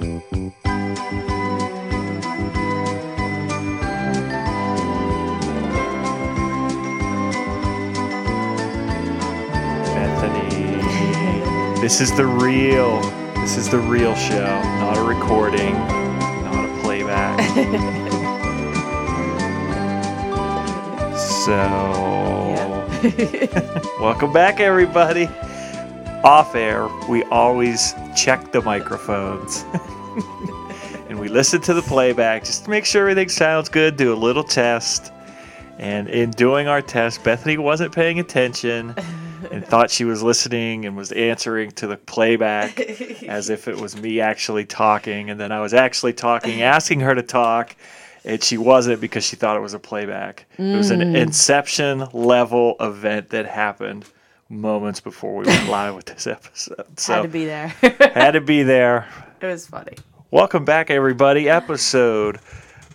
Bethany, this is the real. This is the real show, not a recording, not a playback. so, welcome back, everybody. Off air, we always check the microphones. listen to the playback just to make sure everything sounds good, do a little test. And in doing our test, Bethany wasn't paying attention and thought she was listening and was answering to the playback as if it was me actually talking. And then I was actually talking, asking her to talk, and she wasn't because she thought it was a playback. It was an mm. inception level event that happened moments before we went live with this episode. So Had to be there. had to be there. it was funny. Welcome back, everybody. Episode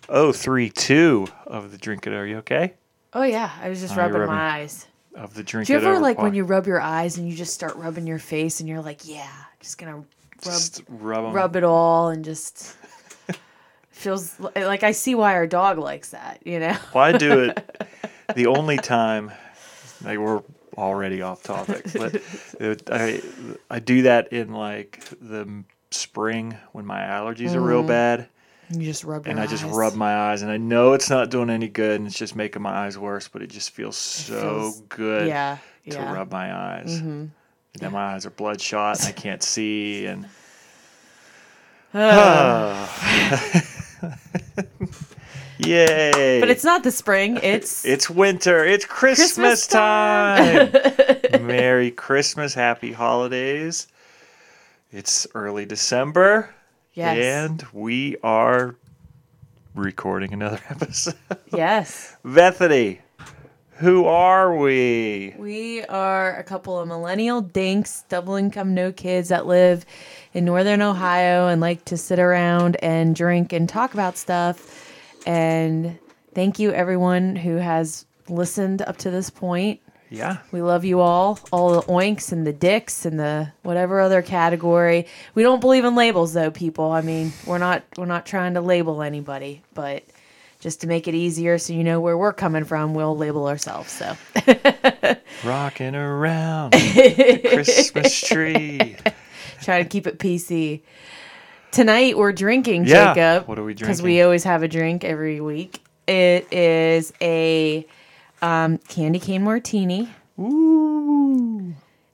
032 of the Drink It. Are you okay? Oh yeah, I was just Oh, you're rubbing rubbing. my eyes. Of the Drink Do you It ever Over like when you rub your eyes and you just start rubbing your face and you're like, yeah, just gonna rub just rub 'em. rub it all and just feels li- like I see why our dog likes that. You know. Well, I do it the only time. Like we're already off topic, but it, I I do that in like the spring when my allergies are Mm. real bad, You just rub your and I just rub my eyes, and I know it's not doing any good, and it's just making my eyes worse. But it just feels so feels- good Yeah. to Yeah. rub my eyes. hmm And then my eyes are bloodshot, and I can't see, and yay! But it's not the spring. It's It's winter. It's Christmas, Christmas time. time. Merry Christmas. Happy holidays. It's early December. yes. And we are recording another episode. yes. Bethany, who are we? We are a couple of millennial dinks, double income, no kids that live in northern Ohio and like to sit around and drink and talk about stuff. And thank you, everyone who has listened up to this point. Yeah. We love you all, all the oinks and the dicks and the whatever other category. We don't believe in labels, though, people. I mean, we're not we're not trying to label anybody, but just to make it easier, so you know where we're coming from, we'll label ourselves. So. Rocking around the Christmas tree. trying to keep it PC. Tonight we're drinking, Yeah. Jacob. What are we drinking? Because we always have a drink every week. It is a um, candy cane martini, Ooh.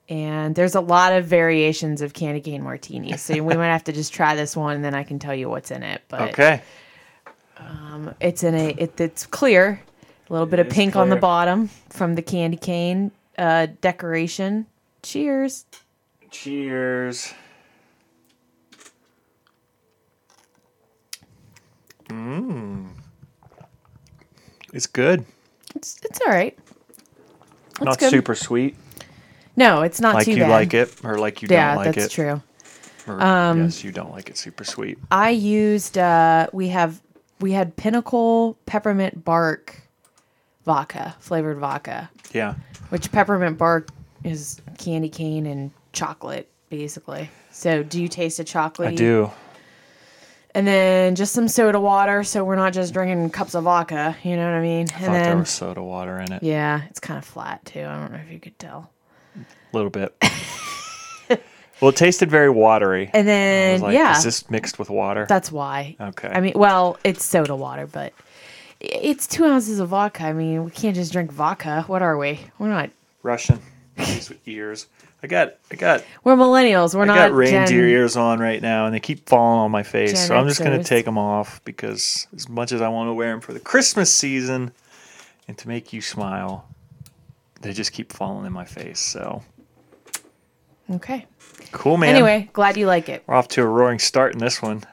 and there's a lot of variations of candy cane martini. So we might have to just try this one, and then I can tell you what's in it. But Okay. it's in a it, it's clear, a little bit of pink on the bottom from the candy cane uh, decoration. Cheers. Cheers. Mmm. It's good. It's it's all right. It's Not good. super sweet, No, it's not like too you bad. like it, or like you yeah, don't like it. Yeah, that's it. true. Or, Um, yes, you don't like it super sweet. I used uh we have we had Pinnacle peppermint bark vodka, flavored vodka, Yeah. which peppermint bark is candy cane and chocolate basically. So, do you taste a chocolate? I do. And then just some soda water so we're not just drinking cups of vodka, you know what I mean? I and thought there was soda water in it. yeah, it's kind of flat too. I don't know if you could tell. A little bit. well, it tasted very watery. And I then was like, yeah, is this mixed with water? that's why. okay. I mean, well, it's soda water, but it's two ounces of vodka. I mean, we can't just drink vodka. What are we? We're not. Russian. These ears. I got I got We're millennials. We're I not. got reindeer Gen- ears on right now, and they keep falling on my face. Gen so I'm just gonna take them off because as much as I want to wear them for the Christmas season and to make you smile, they just keep falling in my face. So Okay. cool, man. Anyway, glad you like it. we're off to a roaring start in this one.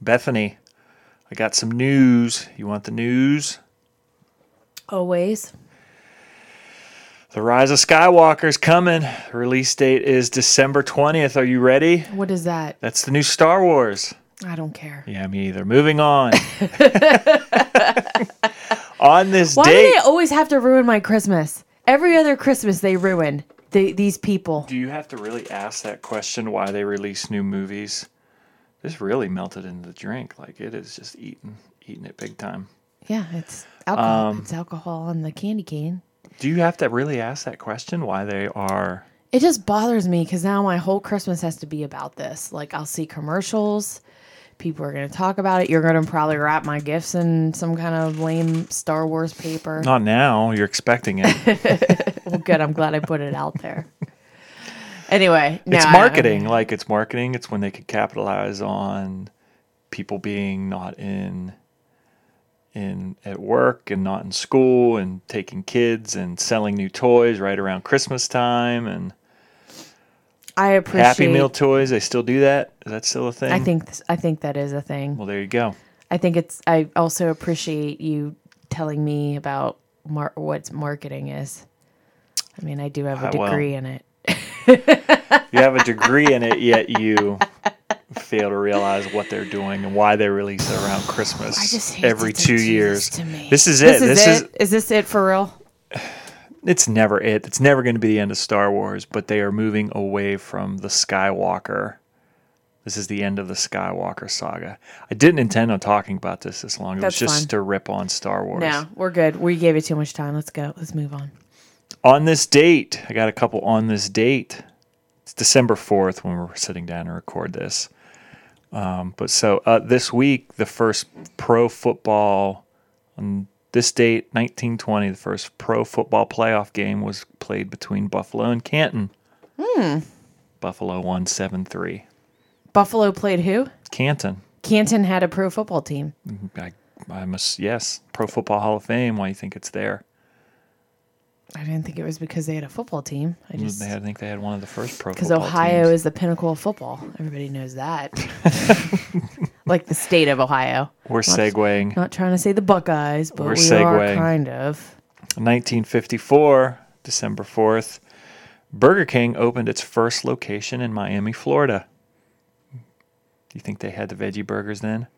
Bethany, I got some news. You want the news? Always. The Rise of Skywalker is coming. Release date is December 20th. Are you ready? What is that? That's the new Star Wars. I don't care. Yeah, me either. Moving on. on this Why do they always have to ruin my Christmas? Every other Christmas they ruin the, these people. Do you have to really ask that question why they release new movies? This really melted into the drink. Like it is just eating eating it big time. Yeah, it's alcohol. Um, it's alcohol on the candy cane. Do you have to really ask that question? Why they are? It just bothers me because now my whole Christmas has to be about this. Like I'll see commercials. People are going to talk about it. You're going to probably wrap my gifts in some kind of lame Star Wars paper. Not now. You're expecting it. Well, good. I'm glad I put it out there. Anyway, no, it's marketing. like it's marketing. It's when they could capitalize on people being not in in at work and not in school and taking kids and selling new toys right around Christmas time and I appreciate. Happy Meal toys. They still do that. Is that still a thing? I think this, I think that is a thing. Well, there you go. I think it's. I also appreciate you telling me about mar- what marketing is. I mean, I do have a Ah, well. degree in it. You have a degree in it, yet you fail to realize what they're doing and why they release it around Christmas I just hate every two years. This, to me. This is it. This is This is this it for real? it's never it. It's never going to be the end of Star Wars, but they are moving away from the Skywalker. This is the end of the Skywalker saga. I didn't intend on talking about this this long. It That's was just fine. to rip on Star Wars. No, we're good. We gave it too much time. Let's go. Let's move on. On this date, I got a couple on this date. It's December 4th when we're sitting down to record this. Um, but so uh, this week, the first pro football, on this date, 1920, the first pro football playoff game was played between Buffalo and Canton. Hmm. Buffalo won 7 3. Buffalo played who? Canton. Canton had a pro football team. I, I must, yes, Pro Football Hall of Fame. Why do you think it's there? I didn't think it was because they had a football team. I mm, just They had, I think they had one of the first pro because Ohio teams. is the pinnacle of football. Everybody knows that. like the state of Ohio. We're segueing. Not trying to say the Buckeyes, but We're we segueing. are kind of. 1954, December 4th, Burger King opened its first location in Miami, Florida. Do you think they had the veggie burgers then?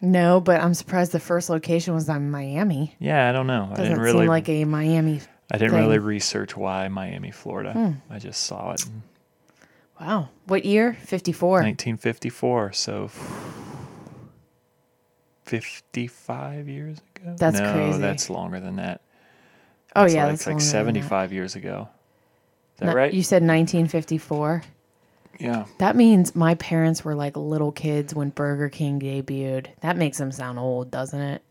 No, but I'm surprised the first location was in Miami. Yeah, I don't know. Doesn't didn't really seem like a Miami. I didn't thing. Hmm. really research why Miami, Florida. I just saw it Wow. What year? 54. 1954, so 55 years ago. That's no, crazy. that's longer than that. oh, yeah. like, that's like longer than that. 75 years ago. Is that No, right? You said 1954. yeah. That means my parents were like little kids when Burger King debuted. That makes them sound old, doesn't it?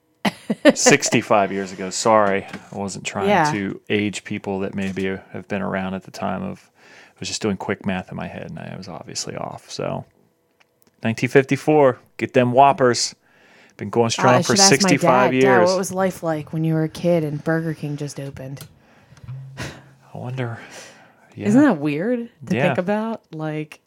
65 years ago. Sorry, I wasn't trying Yeah. to age people that maybe have been around at the time of. I was just doing quick math in my head, and I was obviously off. So, 1954, get them Whoppers. Been going Oh, strong I for should ask my 65 dad, years. Dad, what was life like when you were a kid and Burger King just opened? I wonder. Yeah, Isn't that weird to Yeah. think about? Like,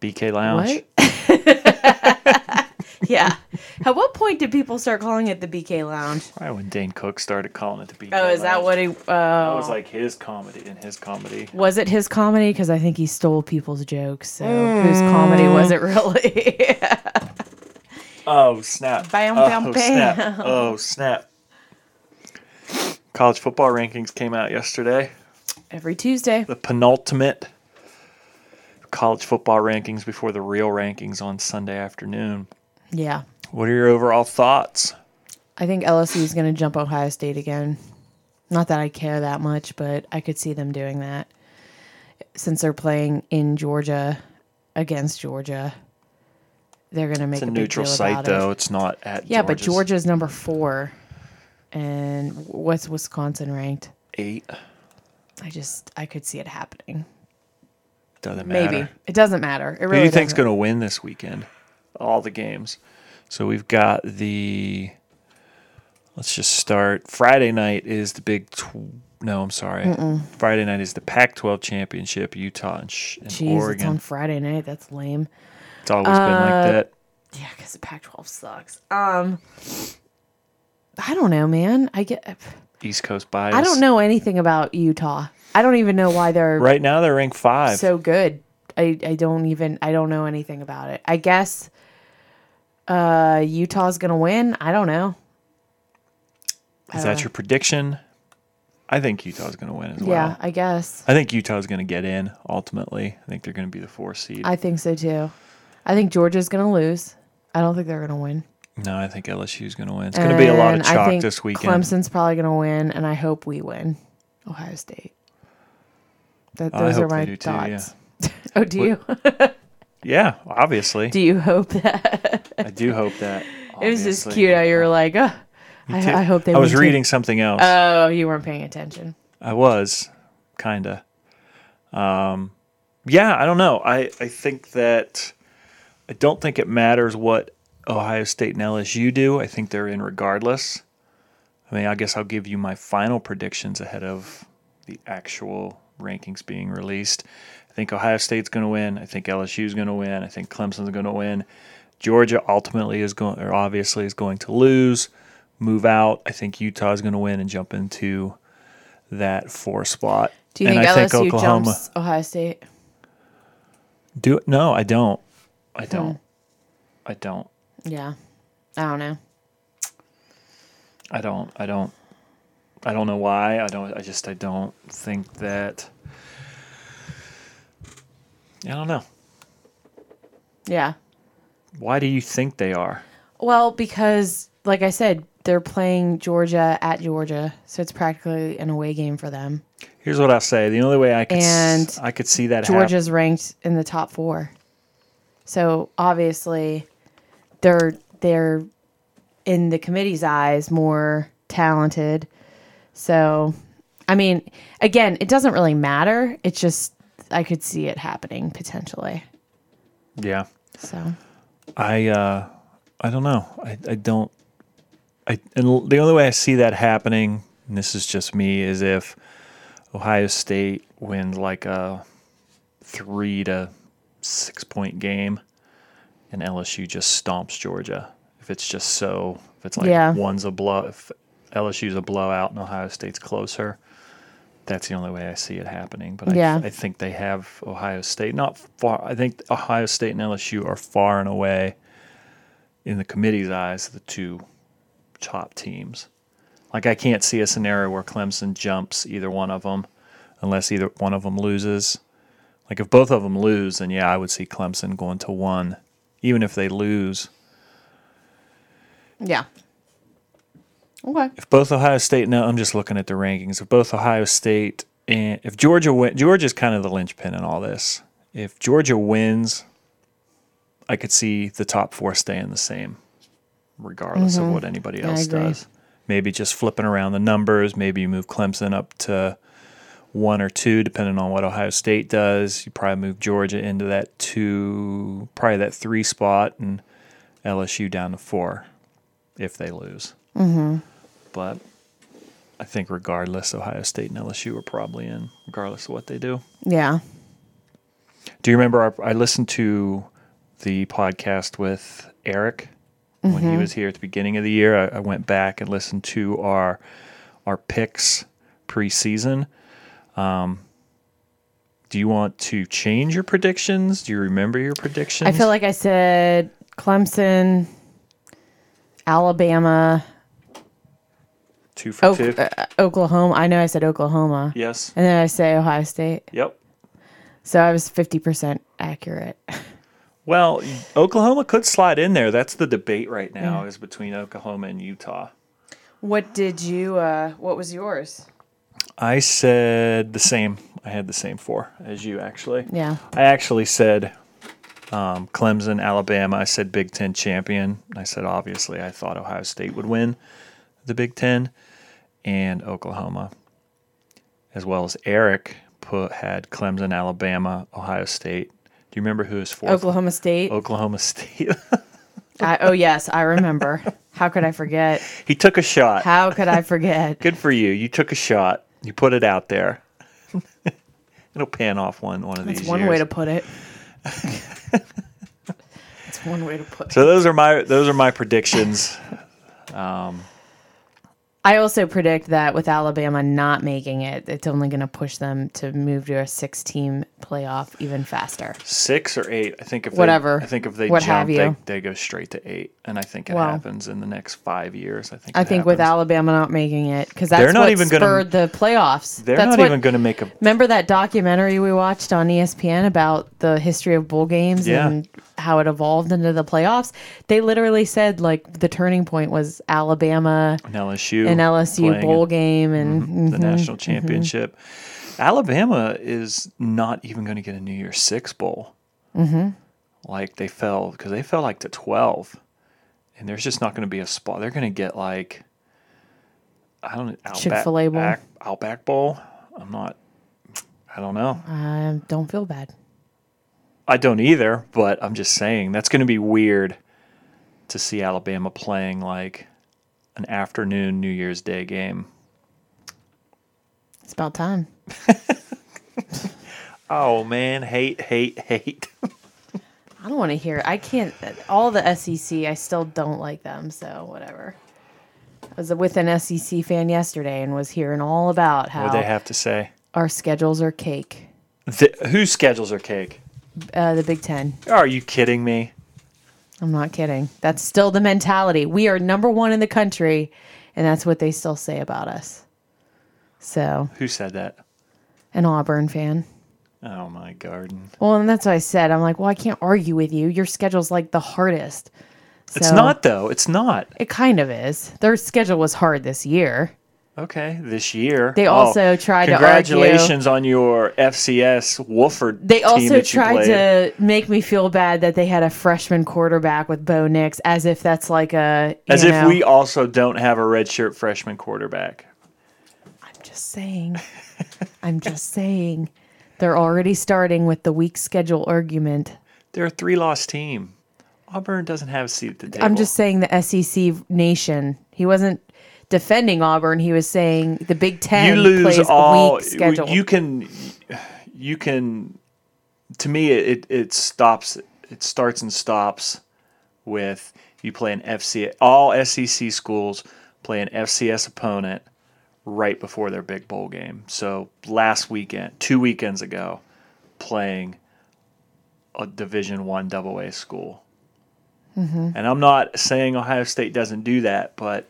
BK Lounge. what? yeah. At what point did people start calling it the BK Lounge? Right when Dane Cook started calling it the BK. Oh, is that what he? Oh. That Oh, was like his comedy and his comedy. was it his comedy? Because I think he stole people's jokes. So hmm. whose comedy was it really? Oh snap! Bam, oh bam, snap! bam. Oh snap! College football rankings came out yesterday. Every Tuesday. the penultimate college football rankings before the real rankings on Sunday afternoon. Yeah. What are your overall thoughts? I think LSU is going to jump Ohio State again. Not that I care that much, but I could see them doing that since they're playing in Georgia against Georgia. They're going to make It's a a, neutral site, though. It. It's not at Yeah, but Georgia's Georgia's number four, and what's Wisconsin ranked? eight. I just I could see it happening. Doesn't matter. Maybe it doesn't matter. It Who do you think's going to win this weekend? All the games. So we've got the. Let's just start. Friday night is the Big. Tw- no, I'm sorry. Friday night is the Pac-12 championship. Utah and, sh- and Jeez, it's Oregon. on Friday night. That's lame. It's always been like Uh, that. Yeah, because the Pac-12 sucks. Um, I don't know, man. I get. East Coast bias. I don't know anything about Utah. I don't even know why they're Right now they're ranked five. so good. I, I don't even I don't know anything about it. I guess uh Utah's gonna win. I don't know. Is that your prediction? I think Utah's going to win as well. Yeah, I guess. I think Utah's going to get in ultimately. I think they're going to be the four seed. I think so too. I think Georgia's going to lose. I don't think they're going to win. No, I think LSU's going to win. It's going to be a lot of chalk this weekend. Clemson's probably going to win, and I hope we win. Ohio State. That those are my do too, yeah. thoughts. oh, do you? Yeah, obviously. do you hope that? I do hope that. it was just cute how you were like, oh, I, I hope they. I was win too." reading something else. Oh, you weren't paying attention. I was, kinda. Um, yeah, I don't know. I I think that I don't think it matters what Ohio State and LSU do. I think they're in regardless. I mean, I guess I'll give you my final predictions ahead of the actual rankings being released. I think Ohio State's going to win. I think LSU's going to win. I think Clemson's going to win. Georgia ultimately is going, or obviously is going to lose, move out. I think Utah is going to win and jump into that four spot. Do you And think I LSU Oklahoma- jumps Ohio State? Do? No, I don't. Hmm. I don't. I don't. Yeah, I don't know. I don't. I don't. I don't know why. I don't. I just. I don't think that. I don't know. Yeah. Why do you think they are? Well, because like I said, they're playing Georgia at Georgia, so it's practically an away game for them. Here's what I'll say. The only way I could. And s- I could see that. happen- Georgia's ranked in the top four, so obviously, they're they're in the committee's eyes more talented. So, I mean, again, it doesn't really matter. It's just I could see it happening potentially. Yeah. So I uh I don't know. I, I don't I and the only way I see that happening, and this is just me, is if Ohio State wins like a three to six point game and LSU just stomps Georgia. If it's just so if it's like Yeah. one's a blow if LSU's a blowout and Ohio State's closer, that's the only way I see it happening. But I, Yeah. I think they have Ohio State not far. I think Ohio State and LSU are far and away, in the committee's eyes, the two top teams. Like I can't see a scenario where Clemson jumps either one of them, unless either one of them loses. Like if both of them lose, then yeah, I would see Clemson going to one, even if they lose. yeah. Okay. if both Ohio State, no, I'm just looking at the rankings. If both Ohio State and if Georgia win, Georgia's kind of the linchpin in all this. If Georgia wins, I could see the top four staying the same, regardless of what anybody Mm-hmm. Else does. Maybe just flipping around the numbers. Maybe you move Clemson up to one or two, depending on what Ohio State does. You probably move Georgia into that two, probably that three spot, and LSU down to four if they lose. Mm-hmm. But I think regardless, Ohio State and LSU are probably in, regardless of what they do. Yeah. Do you remember our, I listened to the podcast with Eric when Mm-hmm. he was here at the beginning of the year? I, I went back and listened to our our picks preseason. Um, do you want to change your predictions? Do you remember your predictions? I feel like I said Clemson, Alabama, two for o- two. uh, Oklahoma. I know I said Oklahoma. yes. And then I say Ohio State. Yep. So I was 50% accurate. Well, Oklahoma could slide in there. That's the debate right now is between Oklahoma and Utah. What did you, uh, what was yours? I said the same. I had the same four as you actually. Yeah. I actually said um, Clemson, Alabama. I said Big Ten champion. I said obviously I thought Ohio State would win the Big Ten, and Oklahoma, as well as Eric put had Clemson, Alabama, Ohio State. Do you remember who his fourth? Oklahoma State. Oklahoma State. I, oh, yes, I remember. How could I forget? he took a shot. How could I forget? Good for you. You took a shot. You put it out there. It'll pan off one one of That's these. That's one years. way to put it. That's one way to put it. So those are my those are my predictions. Um, I also predict that with Alabama not making it, it's only going to push them to move to a six-team playoff even faster. Six or eight. I think if Whatever. They, I think if they What jump. They, they go straight to eight, and I think it Well, happens in the next five years. I think. I think with. Alabama not making it, because that's They're not what even gonna- spurred the playoffs. they're that's not what, even going to make a. Remember that documentary we watched on ESPN about the history of bowl games Yeah. and how it evolved into the playoffs. They literally said like the turning point was Alabama And LSU and LSU bowl game and in the mhm. national championship. Alabama is not even going to get a New Year's Six bowl. Mm-hmm. Like they fell because they fell like to twelve, and there's just not going to be a spot. They're going to get like I don't know Outback, Chick-fil-A bowl? Outback bowl. I'm not. I don't know. I don't feel bad. I don't either, but I'm just saying that's going to be weird to see Alabama playing like an afternoon New Year's Day game. It's about time. Oh man, hate, hate, hate. I don't want to hear. I can't. All the SEC, I still don't like them. So whatever. I was with an SEC fan yesterday and was hearing all about how What they have to say? our schedules are cake. The, whose schedules are cake? Uh, the Big Ten. Are you kidding me? I'm not kidding. That's still the mentality. We are number one in the country, and that's what they still say about us. So, Who said that? an Auburn fan. Oh my garden. Well, and that's what I said. I'm like, well, I can't argue with you. Your schedule's like the hardest. It's So, not though. It's not. It kind of is. Their schedule was hard this year. Okay, this year. They Oh, also tried to argue- Congratulations on your FCS Wofford. They also tried to make me feel bad that they had a freshman quarterback with Bo Nix, as if that's like a. As if we also don't have a redshirt freshman quarterback. I'm just saying. I'm just saying. They're already starting with the weak schedule argument. They're a three-loss team. Auburn doesn't have a seat at the table. I'm just saying the SEC nation. He wasn't defending Auburn. He was saying the Big Ten you lose plays all. a weak schedule. You can, you can. To me, it it stops. It starts and stops with you play an FC. All SEC schools play an FCS opponent right before their big bowl game. So last weekend, two weekends ago, playing a Division One Double A school. Mm-hmm. And I'm not saying Ohio State doesn't do that, but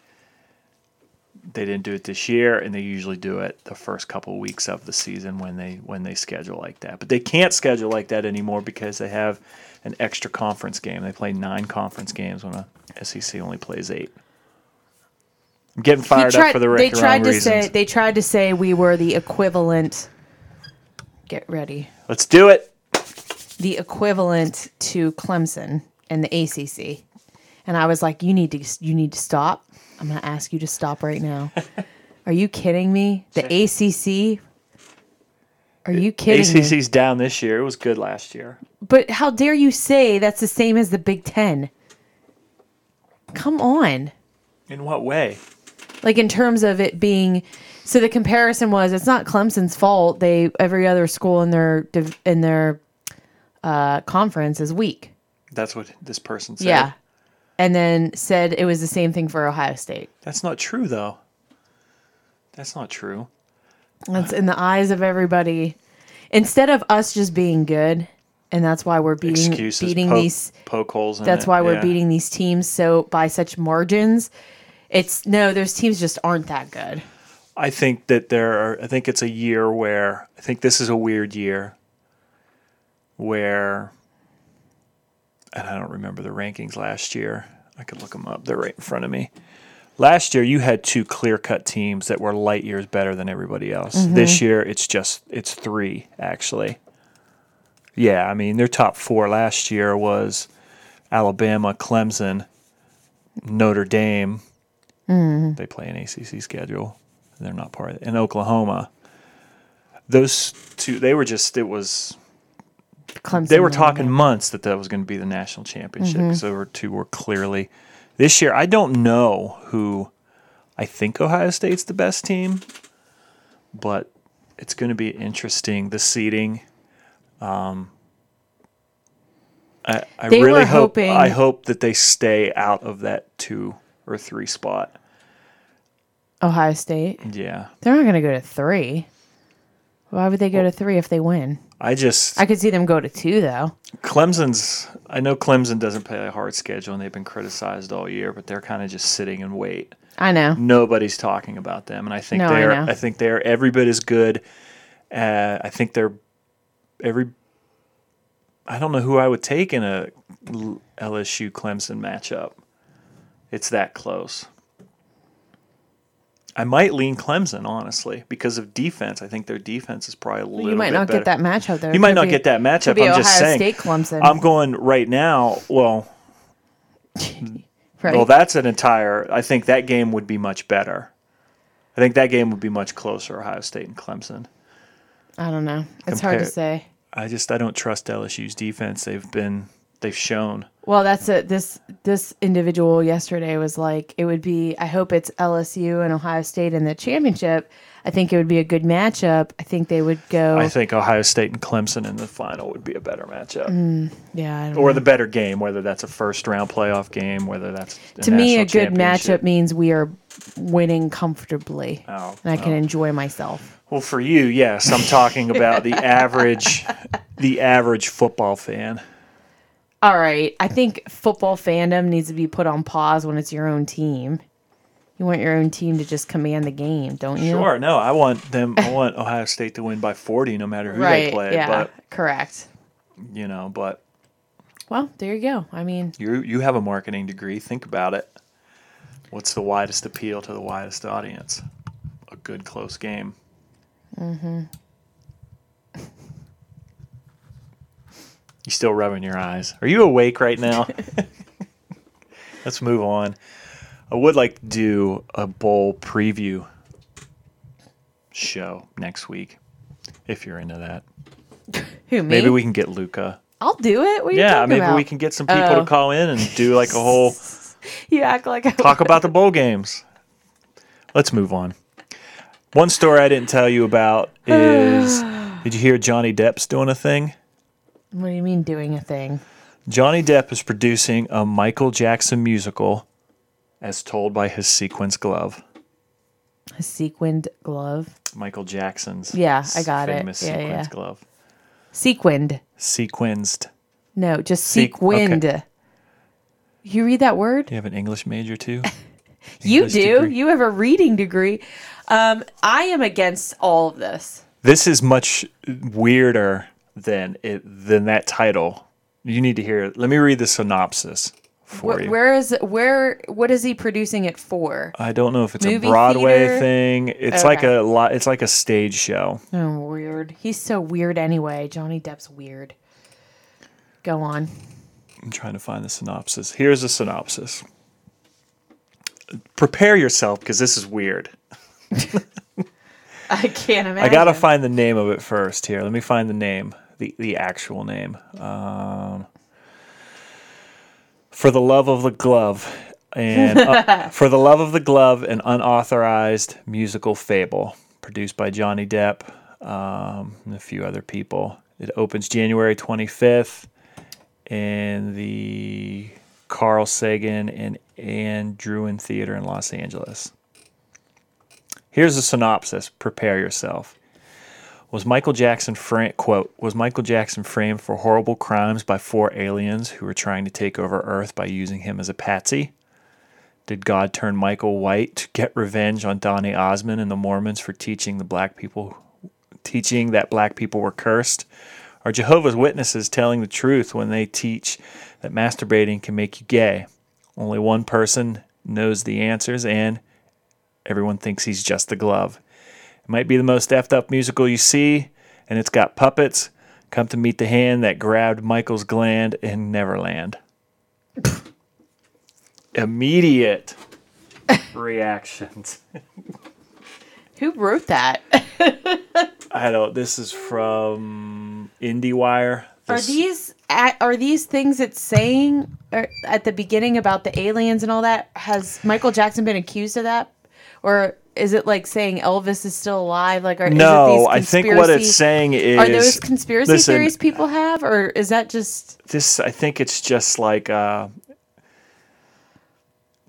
they didn't do it this year, and they usually do it the first couple weeks of the season when they when they schedule like that. But they can't schedule like that anymore because they have an extra conference game. They play nine conference games when a SEC only plays eight. I'm getting fired tried- up for the they tried to reasons. say they tried to say we were the equivalent. Get ready. Let's do it. the equivalent to Clemson and the ACC. And I was like, you need to you need to stop. I'm going to ask you to stop right now. Are you kidding me? The ACC? Are you kidding me? ACC's down this year. It was good last year. But how dare you say that's the same as the Big 10? Come on. In what way? Like in terms of it being so the comparison was it's not Clemson's fault. They every other school in their in their uh, conference is weak. That's what this person said. Yeah. And then said it was the same thing for Ohio State. That's not true, though. That's not true. That's in the eyes of everybody. Instead of us just being good, and that's why we're beating Excuses. beating poke, these poke holes that's it, why we're yeah. beating these teams so by such margins. It's no, those teams just aren't that good. I think that there are, I think it's a year where, I think this is a weird year where, and I don't remember the rankings last year. I could look them up. They're right in front of me. Last year, you had two clear cut teams that were light years better than everybody else. Mm-hmm. This year, it's just, it's three, actually. Yeah, I mean, their top four last year was Alabama, Clemson, Notre Dame. They play an ACC schedule. They're not part of it. And Oklahoma. Those two, they were just, it was, Clemson. they were talking months that that was going to be the national championship Mm-hmm. because they were two were clearly. This year, I don't know who. I think Ohio State's the best team, but it's going to be interesting. The seeding. Um, I, I They really hope hoping- I hope that they stay out of that two or three spot. Ohio State. Yeah, They're not going to go to three. Why would they go to three if they win? I just I could see them go to two though. Clemson's. I know Clemson doesn't play a hard schedule, and they've been criticized all year, but they're kind of just sitting and wait. I know. Nobody's talking about them, and I think No, I they're. I, think they're every bit as good. Uh, I think they're every I don't know who I would take in a LSU Clemson matchup. It's that close. I might lean Clemson honestly because of defense. I think their defense is probably a little. Bit more. You might not better. get that matchup there. You might not get that matchup. Be I'm Ohio just saying. State Clemson. I'm going right now. Well, right? well, that's an entire. I think that game would be much better. I think that game would be much closer. Ohio State and Clemson. I don't know. It's hard to say. I just I don't trust LSU's defense. They've been they've shown. Well, that's it. This this individual yesterday was like, it would be. I hope it's LSU and Ohio State in the championship. I think it would be a good matchup. I think they would go. I think Ohio State and Clemson in the final would be a better matchup. Mm, yeah, I don't Or know. the better game, whether that's a first round playoff game, whether that's to me, a good matchup means we are winning comfortably, Oh, and I can oh. enjoy myself. Well, for you, yes, I'm talking about the average, the average football fan. All right, I think football fandom needs to be put on pause when it's your own team. You want your own team to just command the game, don't you? Sure, no, I want them. I want Ohio State to win by 40, no matter who Right. they play. yeah. But correct. you know, but Well, there you go. I mean, you you have a marketing degree. Think about it. What's the widest appeal to the widest audience? A good close game. Mm-hmm. You still rubbing your eyes? Are you awake right now? Let's move on. I would like to do a bowl preview show next week, if you're into that. who me? Maybe we can get Luca. I'll do it. What Yeah, maybe about? we can get some people Oh. to call in and do like a whole You act like I talk about the bowl games. Let's move on. One story I didn't tell you about is did you hear Johnny Depp's doing a thing? What do you mean doing a thing? Johnny Depp is producing a Michael Jackson musical as told by his sequins glove. A sequined glove. Michael Jackson's Yeah, I got it. famous Yeah, sequins yeah. glove. Sequined. Sequenced. No, just Sequ- sequined. You read that word? You have an English major too? you English do. degree? You have a reading degree. Um, I am against all of this. This is much weirder than it than that title. You need to hear it. Let me read the synopsis for Wh- you. where is where? What is he producing it for? I don't know if it's Movie a Broadway theater? thing. It's like a lot. It's like a stage show. Oh, weird. He's so weird anyway. Johnny Depp's weird. Go on. I'm trying to find the synopsis. Here's the synopsis. Prepare yourself because this is weird. I can't imagine. I gotta find the name of it first. Here, let me find the name, the the actual name. Um, for the love of the glove, and uh, for the love of the glove, an unauthorized musical fable produced by Johnny Depp um, and a few other people. It opens January 25th in the Carl Sagan and Ann Druyan Theater in Los Angeles. Here's a synopsis. Prepare yourself. Was Michael Jackson fra- quote Was Michael Jackson framed for horrible crimes by four aliens who were trying to take over Earth by using him as a patsy? Did God turn Michael white to get revenge on Donny Osmond and the Mormons for teaching the black people teaching that black people were cursed? Are Jehovah's Witnesses telling the truth when they teach that masturbating can make you gay? Only one person knows the answers and everyone thinks he's just the glove. It might be the most effed up musical you see, and it's got puppets. Come to meet the hand that grabbed Michael's gland in Neverland. Immediate reactions. Who wrote that? I don't. This is from IndieWire. Are these are these things it's saying er, at the beginning about the aliens and all that? Has Michael Jackson been accused of that, or is it like saying Elvis is still alive? Like, are, No, these I think what it's saying is. Are those conspiracy listen, theories people have, or is that just this I think it's just like uh,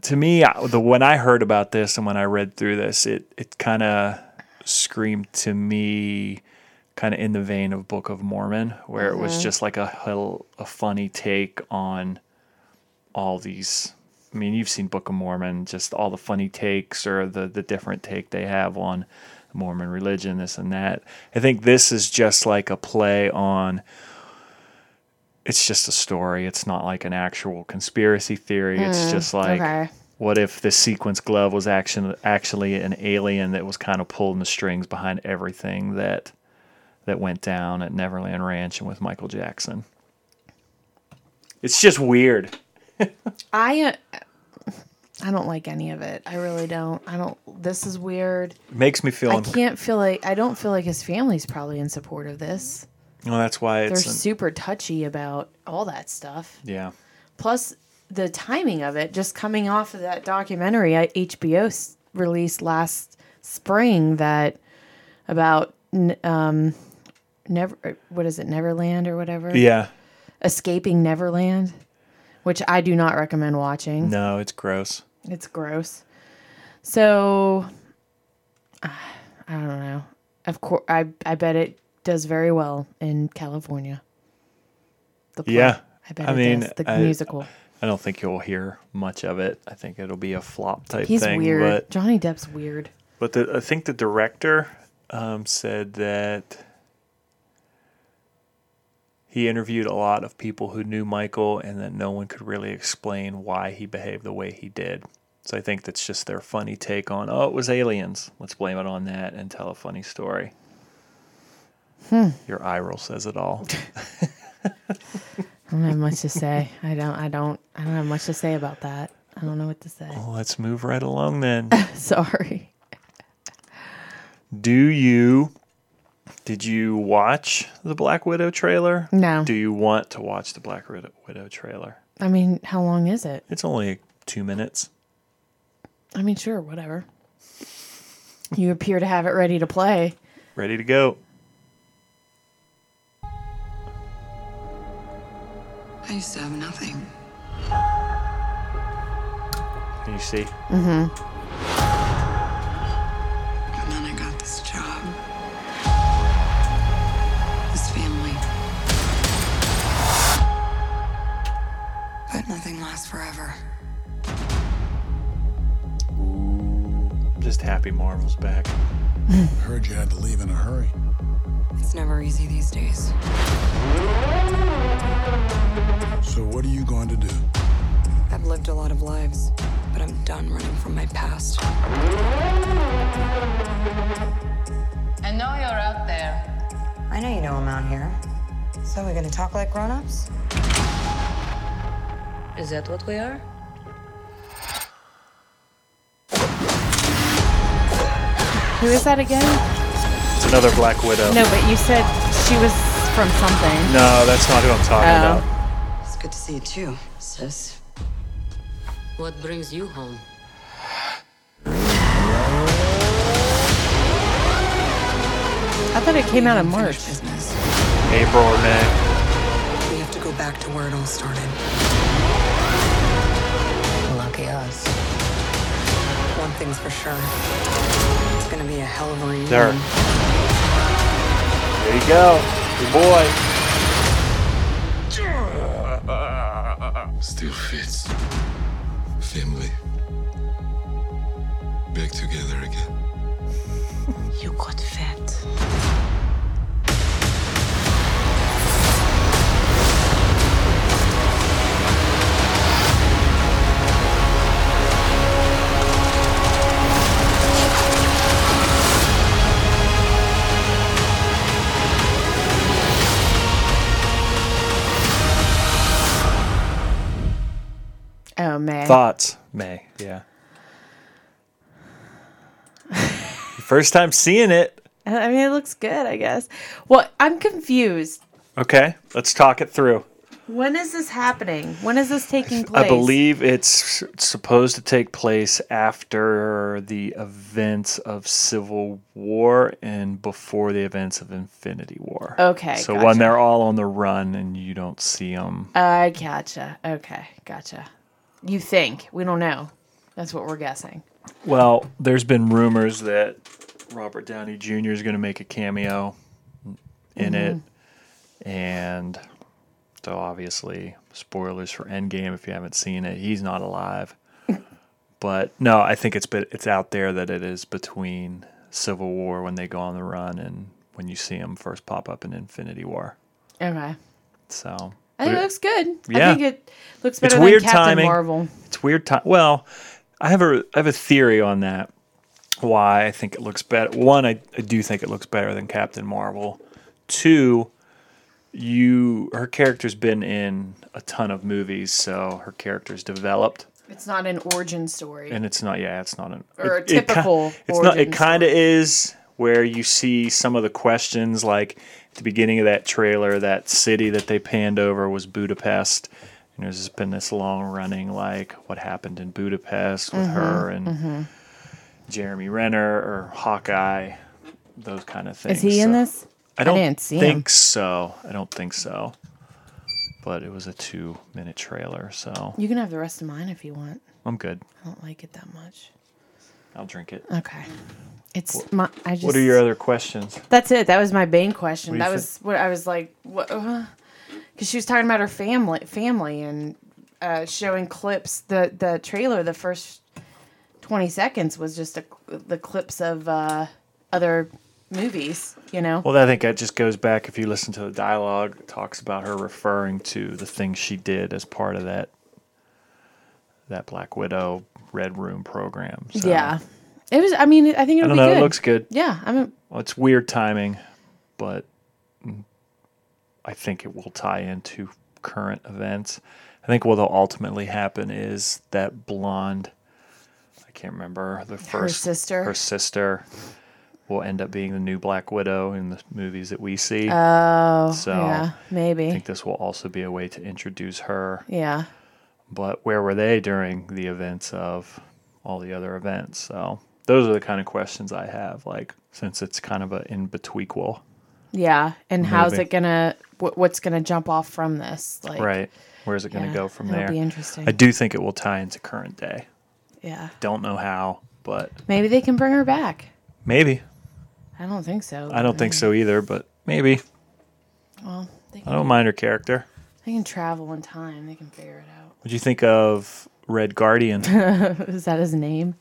to me the when I heard about this and when I read through this it it kind of screamed to me kind of in the vein of Book of Mormon where it was just like a a funny take on all these I mean you've seen Book of Mormon just all the funny takes or the the different take they have on Mormon religion this and that I think this is just like a play on it's just a story. It's not like an actual conspiracy theory. It's just like okay. what if the sequence glove was actually actually an alien that was kind of pulling the strings behind everything that that went down at Neverland Ranch and with Michael Jackson. It's just weird. I uh, I don't like any of it. I really don't. I don't. This is weird. It makes me feel. I can't feel like I don't feel like his family's probably in support of this. well, that's why They're an- super touchy about all that stuff. yeah. Plus the timing of it, just coming off of that documentary I- HBO s- released last spring that about n- um never what is it Neverland or whatever Yeah. escaping Neverland, which I do not recommend watching. No, it's gross. It's gross. So I don't know. Of course, I I bet it does very well in California. The play. Yeah. I bet I it mean, does. The I- musical. I don't think you'll hear much of it. I think it'll be a flop type He's thing. weird. But Johnny Depp's weird. But the, I think the director um, said that he interviewed a lot of people who knew Michael and that no one could really explain why he behaved the way he did. So I think that's just their funny take on, oh, it was aliens. Let's blame it on that and tell a funny story. Hmm. Your eye roll says it all. I don't have much to say. I don't. I don't. I don't have much to say about that. I don't know what to say. well, let's move right along then. Sorry. Do you did you watch the Black Widow trailer? No. Do you want to watch the Black Widow, Widow trailer? I mean, how long is it? It's only two minutes. I mean, sure, whatever. You appear to have it ready to play. Ready to go. I used to have nothing. Can you see? And then nothing lasts forever. Just happy Marvel's back. Heard you had to leave in a hurry. It's never easy these days. So what are you going to do? I've lived a lot of lives, but I'm done running from my past. I know you're out there. I know you know I'm out here. So we're gonna talk like grown-ups? Is that what we are? Who is that again? It's another Black Widow. No, but you said she was from something. No, that's not who I'm talking Oh. about. It's good to see you too, sis. What brings you home? I thought it came out in March. Business. April or May. We have to go back to where it all started. Thing's for sure. It's gonna be a hell of a reunion. There. There you go. Good boy. Still fits. Family. Back together again. You got fat. May. Thoughts? May. Yeah. First time seeing it. I mean, it looks good, I guess. Well, I'm confused. Okay, let's talk it through. When is this happening? When is this taking place? I believe it's supposed to take place after the events of Civil War and before the events of Infinity War. Okay, So gotcha. when they're all on the run and you don't see them. I gotcha. Okay, gotcha. You think? We don't know. That's what we're guessing. Well, there's been rumors that Robert Downey Jr. is going to make a cameo in mm-hmm. it. And so obviously, spoilers for Endgame if you haven't seen it. He's not alive. but no, I think it's been, it's out there that it is between Civil War when they go on the run and when you see him first pop up in Infinity War. Okay. So I think it it- looks good. Yeah. I think it looks better weird than Captain timing. Marvel. It's weird time. Well, I have a I have a theory on that. Why I think it looks better. One, I, I do think it looks better than Captain Marvel. Two, you her character's been in a ton of movies, so her character's developed, It's not an origin story. and it's not. Yeah, it's not an Or a it- it ki- typical it's not. It kind of is where you see some of the questions, like at the beginning of that trailer, that city that they panned over was Budapest. And there's just been this long running, like what happened in Budapest with her Mm-hmm, and Jeremy Renner or Hawkeye, those kind of things. Is he in this? I don't see think him. so. I don't think so. But it was a two minute trailer, so You can have the rest of mine if you want. I'm good. I don't like it that much. I'll drink it. Okay. It's my. I just. What are your other questions? That's it. That was my main question. Do you That was what I was like. What? Because she was talking about her family, family, and uh, showing clips. The the trailer, the first twenty seconds was just a, the clips of uh, other movies. You know. Well, I think that just goes back. If you listen to the dialogue, it talks about her referring to the things she did as part of that that Black Widow Red Room program. So, yeah. It was. I mean, I think I it'll don't be know. good. It looks good. Yeah. I mean, Well, it's weird timing, but I think it will tie into current events. I think what will ultimately happen is that blonde, I can't remember the first sister? her sister will end up being the new Black Widow in the movies that we see. oh, So, yeah, maybe. I think this will also be a way to introduce her. Yeah. But where were they during the events of all the other events? So those are the kind of questions I have. Like since it's kind of an in betweenquel. Yeah. And how's it gonna? Wh- what's gonna jump off from this? Like, right? Where's it going to yeah, go from there? be interesting. I do think it will tie into current day. Yeah. Don't know how, but Maybe they can bring her back. maybe. I don't think so. I don't think so either, but maybe. Well, they I don't mind her character. they can travel in time. They can figure it out. What'd you think of Red Guardian? Is that his name?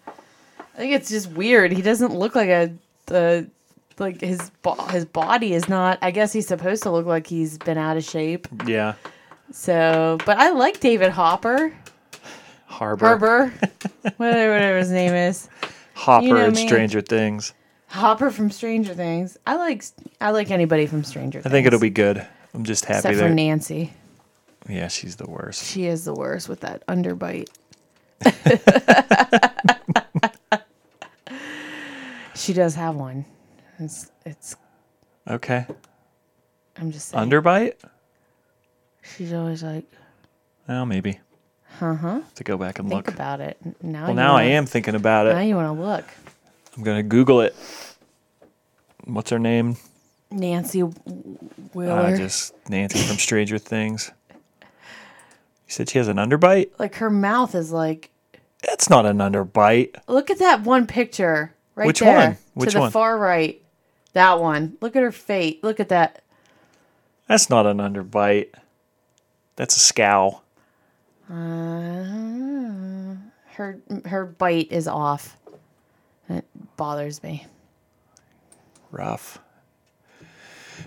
I think it's just weird. He doesn't look like a the like his bo- his body is not. I guess he's supposed to look like he's been out of shape. yeah, So, but I like David Hopper, Harbor. Harbor, whatever whatever his name is. Hopper You know me. Stranger Things. Hopper from Stranger Things. I like I like anybody from Stranger I Things. I think it'll be good. I'm just happy except for. Nancy. Yeah, she's the worst. She is the worst with that underbite. she does have one. It's, it's Okay. I'm just saying. Underbite? She's always like, Well, maybe. Uh huh. To go back and think look. about it. Now Well, you now I wanna- am thinking about it. Now you want to look. I'm gonna Google it. What's her name? Nancy Wheeler. Uh, just Nancy from Stranger Things. You said she has an underbite. like her mouth is like. That's not an underbite. Look at that one picture right Which there. one? Which to the one? far right. That one. Look at her face. Look at that. That's not an underbite. That's a scowl. Uh, her her bite is off. It bothers me. Rough.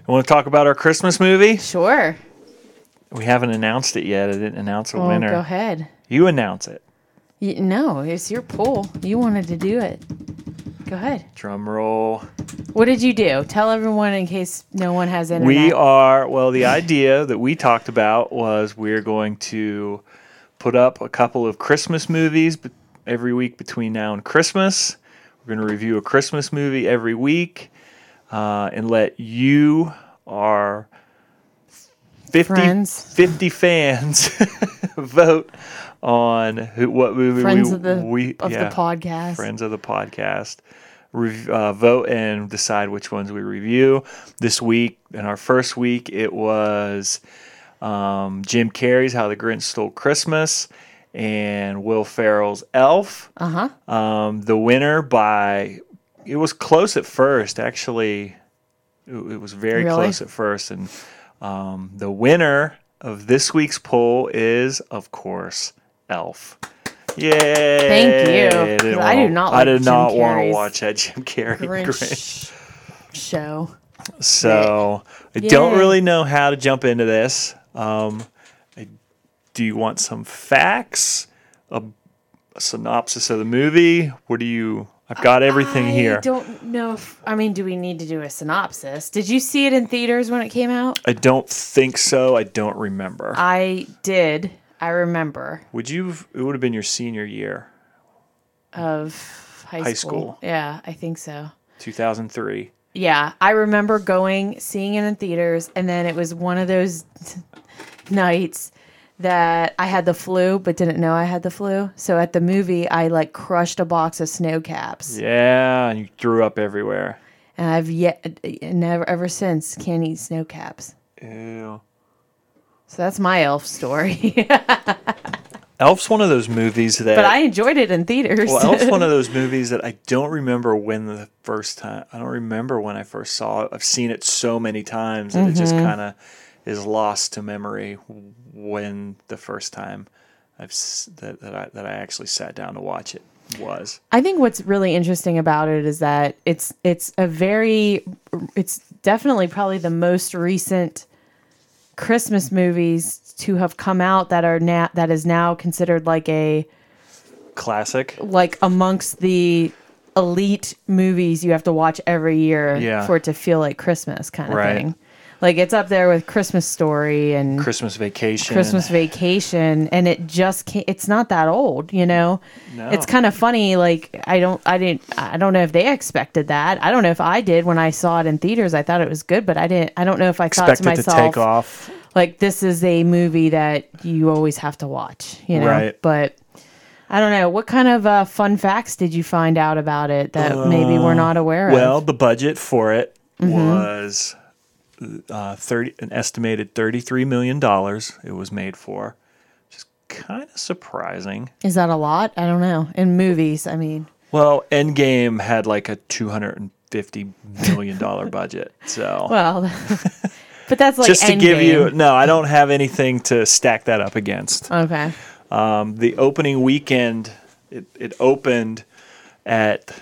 I want to talk about our Christmas movie. Sure. We haven't announced it yet. I didn't announce a Well, winner. go ahead. You announce it. Y no, it's your pool. You wanted to do it. Go ahead. Drum roll. What did you do? Tell everyone in case no one has internet. We are, well, the idea that we talked about was we're going to put up a couple of Christmas movies every week between now and Christmas. We're going to review a Christmas movie every week uh, and let you, our 50, Friends. 50 fans, vote on who, what movie friends we, of the we of yeah the podcast. friends of the podcast rev- uh, vote and decide which ones we review this week in our first week it was um, jim carrey's how the grinch stole christmas and will ferrell's elf Uh huh. um, the winner by it was close at first actually it, it was very Really? close at first and um, the winner of this week's poll is of course elf Yay! Thank you. I do want- not I like did Jim not want to watch that Jim Carrey Grinch. Grinch show. So I don't really know how to jump into this. Um, do you want some facts? A, a synopsis of the movie? What do you? I've got everything I here. I don't know if I mean, do we need to do a synopsis? Did you see it in theaters when it came out? I don't think so. I don't remember. I did. I remember Would you? It would have been your senior year, of high, High school. school. Yeah, I think so. 2003. Yeah, I remember going, seeing it in theaters, and then it was one of those nights that I had the flu, but didn't know I had the flu. So at the movie, I like crushed a box of Sno-Caps, Yeah, and you threw up everywhere. and I've yet never ever since can't eat Sno-Caps. Ew. So that's my elf story. Elf's one of those movies that. but I enjoyed it in theaters. Well, Elf's one of those movies that I don't remember when the first time. I don't remember when I first saw it. I've seen it so many times that it just Mm-hmm. kind of is lost to memory when the first time I've that, that I that I actually sat down to watch it was. I think what's really interesting about it is that it's it's a very it's definitely probably the most recent Christmas movies to have come out that are now that is now considered like a Classic. like amongst the elite movies you have to watch every year Yeah. for it to feel like Christmas kind of Right. thing. Like it's up there with Christmas Story and Christmas Vacation. Christmas Vacation, and it just can't. It's not that old, you know. No. It's kind of funny. Like I don't, I didn't, I don't know if they expected that. I don't know if I did when I saw it in theaters. I thought it was good, but I didn't. I don't know if I thought to it to myself, take off. like this is a movie that you always have to watch, you know. Right. But I don't know. What kind of uh, fun facts did you find out about it that maybe we're not aware Well, of? Well, the budget for it Mm-hmm. was uh, thirty, an estimated thirty-three million dollars. It was made for, which is kind of surprising. Is that a lot? I don't know. In movies, I mean, Well, Endgame had like a two hundred and fifty million dollar budget. So well, but that's like just to give you, no, I don't have anything to stack that up against. Okay. Um, the opening weekend, it, it opened at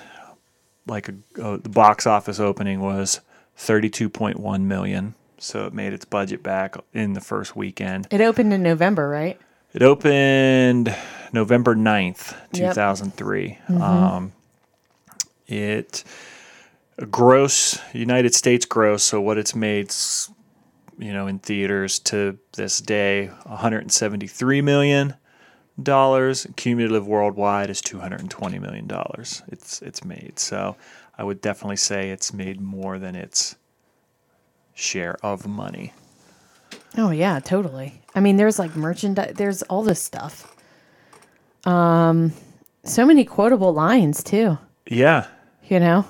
like a, uh, the box office opening was 32.1 million. So it made its budget back in the first weekend. It opened in November, right? It opened November 9th, Yep. 2003. Um, it gross United States gross, so what it's made, you know, in theaters to this day, 173 million dollars. Cumulative worldwide is 220 million dollars. It's it's made. So I would definitely say it's made more than its share of money. Oh yeah, totally. I mean, there's like merchandise. There's all this stuff. Um, so many quotable lines too. Yeah. You know,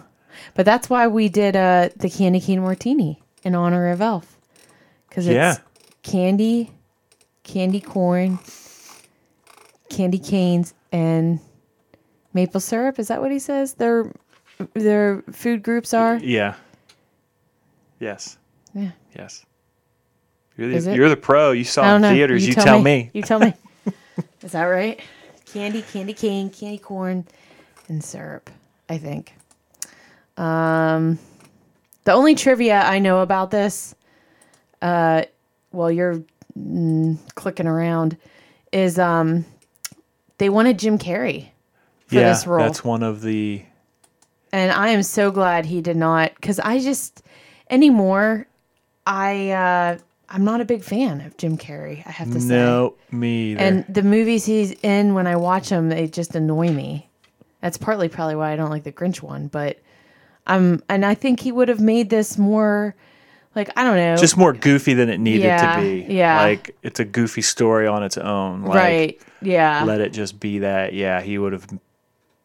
but that's why we did uh the candy cane martini in honor of Elf, because it's Yeah. candy, candy corn, candy canes, and maple syrup. Is that what he says? Their their food groups are. Yeah. Yes. Yeah. Yes. You're the, you're the pro. You saw in theaters. You, tell, me. You tell me. Is that right? Candy, candy cane, candy corn, and syrup. I think. Um, the only trivia I know about this, uh, while you're mm, clicking around, is um, they wanted Jim Carrey for yeah, this role. that's one of the. And I am so glad he did not because I just anymore I uh I'm not a big fan of Jim Carrey, I have to say. No, me either. And the movies he's in when I watch them, they just annoy me. That's partly probably why I don't like the Grinch one, but um and I think he would have made this more like I don't know. just more goofy than it needed Yeah, to be. yeah. Like it's a goofy story on its own. Like, right. Yeah. Let it just be that. Yeah, he would have.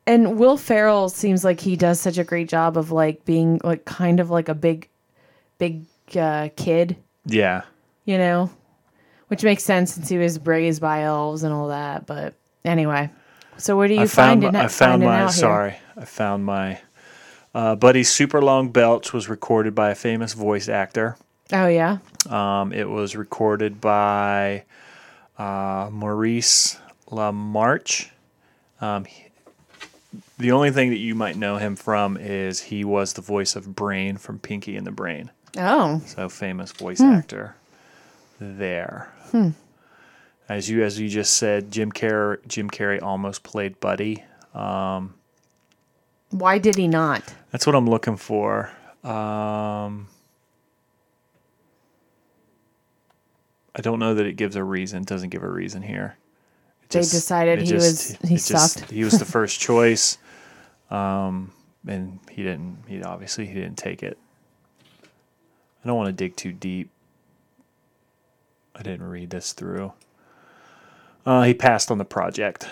And Will Ferrell seems like he does such a great job of like being like kind of like a big big uh, kid Yeah. you know, which makes sense since he was raised by elves and all that. But anyway, so where do you I finding? My, I found my. here? Sorry, I found my. Uh, Buddy's super long belch was recorded by a famous voice actor. Oh yeah, Um, it was recorded by uh, Maurice LaMarche. Um, the only thing that you might know him from is he was the voice of Brain from Pinky and the Brain. oh So famous voice hmm. actor there. Hmm. as you as you just said, Jim Carrey Jim Carrey almost played Buddy. Um, Why did he not? That's what I'm looking for. Um, I don't know that it gives a reason. It doesn't give a reason here. They decided he was- he it just- sucked. he was the first choice, um, and he didn't. He obviously he didn't take it. I don't want to dig too deep. I didn't read this through. Uh, he passed on the project.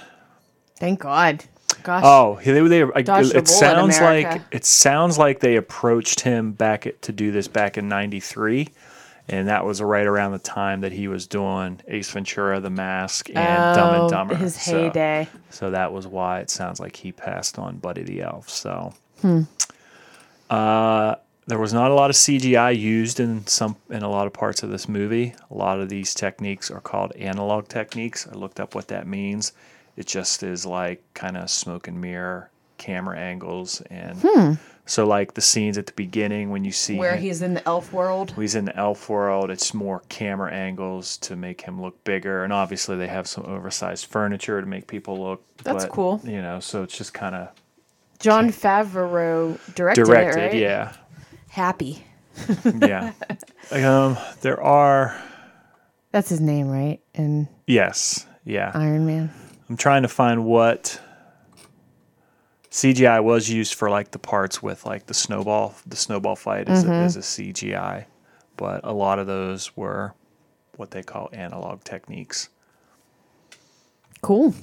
Thank God. Gosh. Oh, they, they, I- it sounds like it sounds like they approached him back at, to do this back in '93, and that was right around the time that he was doing Ace Ventura, The Mask, and Dumb Oh, and Dumber. His heyday. So, that was why it sounds like he passed on Buddy the Elf. So, Hmm. uh, there was not a lot of CGI used in some in a lot of parts of this movie. A lot of these techniques are called analog techniques. I looked up what that means. It just is like kind of smoke and mirror camera angles and so like the scenes at the beginning when you see. Where him- he's in the elf world. he's in the elf world it's more camera angles to make him look bigger and obviously they have some oversized furniture to make people look That's but, cool. you know so it's just kind of Jon Favreau directed, directed it, right? yeah Happy. yeah um there are That's his name, right? And. yes yeah Iron Man. i'm trying to find what cgi was used for like the parts with like the snowball the snowball fight is, a, is a cgi but a lot of those were what they call analog techniques Cool.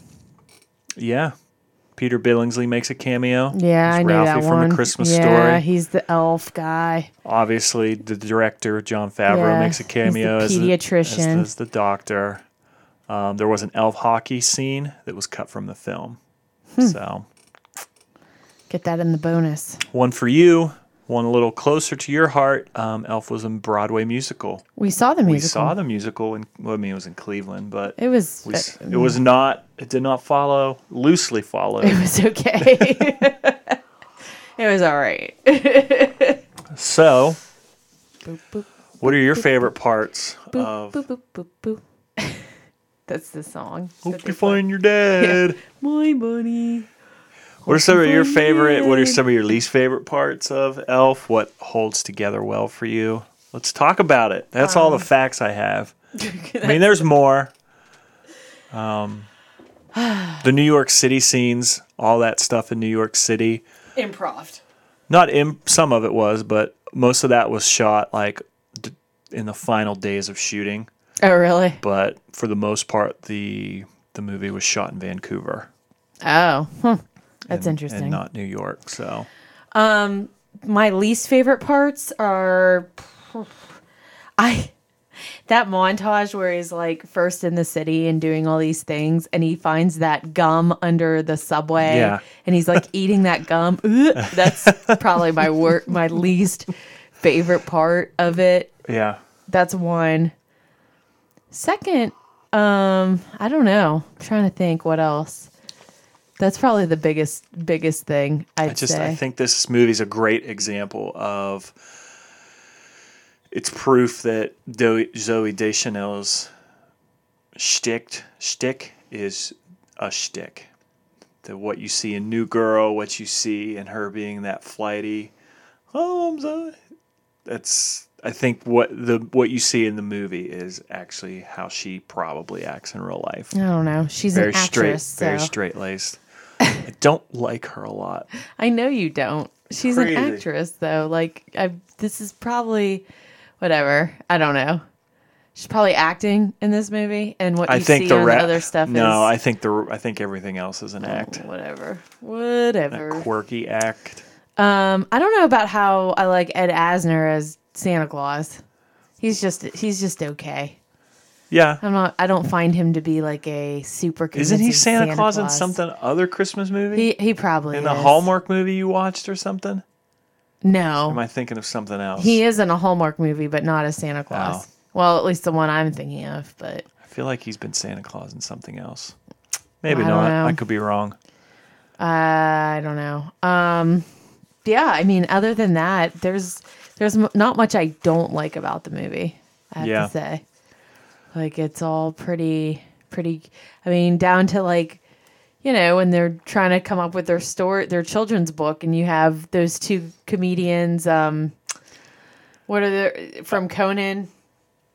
yeah peter billingsley makes a cameo Yeah, I knew Ralphie that from one. a christmas yeah, story Yeah, he's the elf guy. obviously the director Jon Favreau Yeah, makes a he's the cameo as, the, as, pediatrician. as the doctor. Um, there was an elf hockey scene that was cut from the film. Hmm. So Get that in the bonus. one for you, one a little closer to your heart. Um, Elf was a Broadway musical. We saw the musical. We saw the musical, in, well, I mean, it was in Cleveland, but It was. we, uh, it was not. It did not follow loosely follow. It was okay. it was all right. So, Boop, boop, what are your favorite parts boop, of? boop, boop, boop, boop. That's the song. Hope you find your dad. my bunny. What are some of your favorite? What are some of your least favorite parts of Elf? What holds together well for you? Let's talk about it. That's all the Um, facts I have. I mean, there's more. Um, the New York City scenes, all that stuff in New York City. Improv. Not in some of it was, but most of that was shot like d- in the final days of shooting. Oh, really? But for the most part, the the movie was shot in Vancouver. Oh. That's and- interesting. and not New York. So my least favorite parts are I that montage where he's like first in the city and doing all these things and he finds that gum under the subway Yeah. and he's like eating that gum that's probably my wor- my least favorite part of it yeah, that's one second um i don't know i'm trying to think what else that's probably the biggest biggest thing i'd I just say I think this movie's a great example of it's proof that Do- Zooey Deschanel's shtick shtick is a shtick. That what you see in New Girl, what you see in her being that flighty, oh I'm Zoe. That's I think what the what you see in the movie is actually how she probably acts in real life. i don't know she's Very an straight, actress very straight laced. I don't like her a lot. I know you don't. She's Crazy. an actress, though. Like, I, this is probably whatever. I don't know. She's probably acting in this movie, and what I you think see the on ra- the other stuff No, is Oh, I think the I think everything else is an act, whatever, a whatever. quirky act. Um, I don't know about how I like Ed Asner as Santa Claus. He's just he's just okay. Yeah, I'm not. I don't find him to be like a super. isn't he convincing Santa, Claus, in something other Christmas movie? He he probably in the is. Hallmark movie you watched or something? No, Am I thinking of something else? he is in a Hallmark movie, but not as Santa Claus. Oh. Well, at least the one I'm thinking of, but. I feel like he's been Santa Claus in something else. Maybe I know. I could be wrong. I don't know. Um, yeah, I mean, other than that, there's there's not much I don't like about the movie. I have Yeah. to say, like it's all pretty pretty. I mean, down to like, you know, when they're trying to come up with their story, their children's book, and you have those two comedians. Um, what are they from Conan?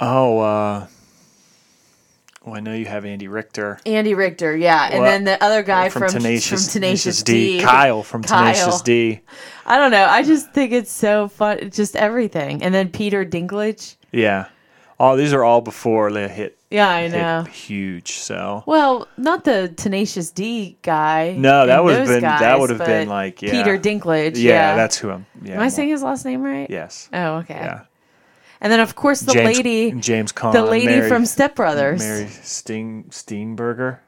Oh, uh, well, I know you have Andy Richter. Andy Richter, yeah, and Well, then the other guy from, Tenacious, from Tenacious D, Kyle from Tenacious D. I don't know. I just think it's so fun. Just everything, and then Peter Dinklage. Yeah. Oh, these are all before they hit, Yeah, I hit know. huge. So Well, not the Tenacious D guy. No, that would have been- that would have been like, yeah. Peter Dinklage. yeah, Yeah, that's who I'm. Yeah, Am I saying his last name right? Yes. Oh, okay. Yeah. And then of course the James, lady, James Caan, the lady Mary, from Step Brothers. Mary Steen Steenburgen,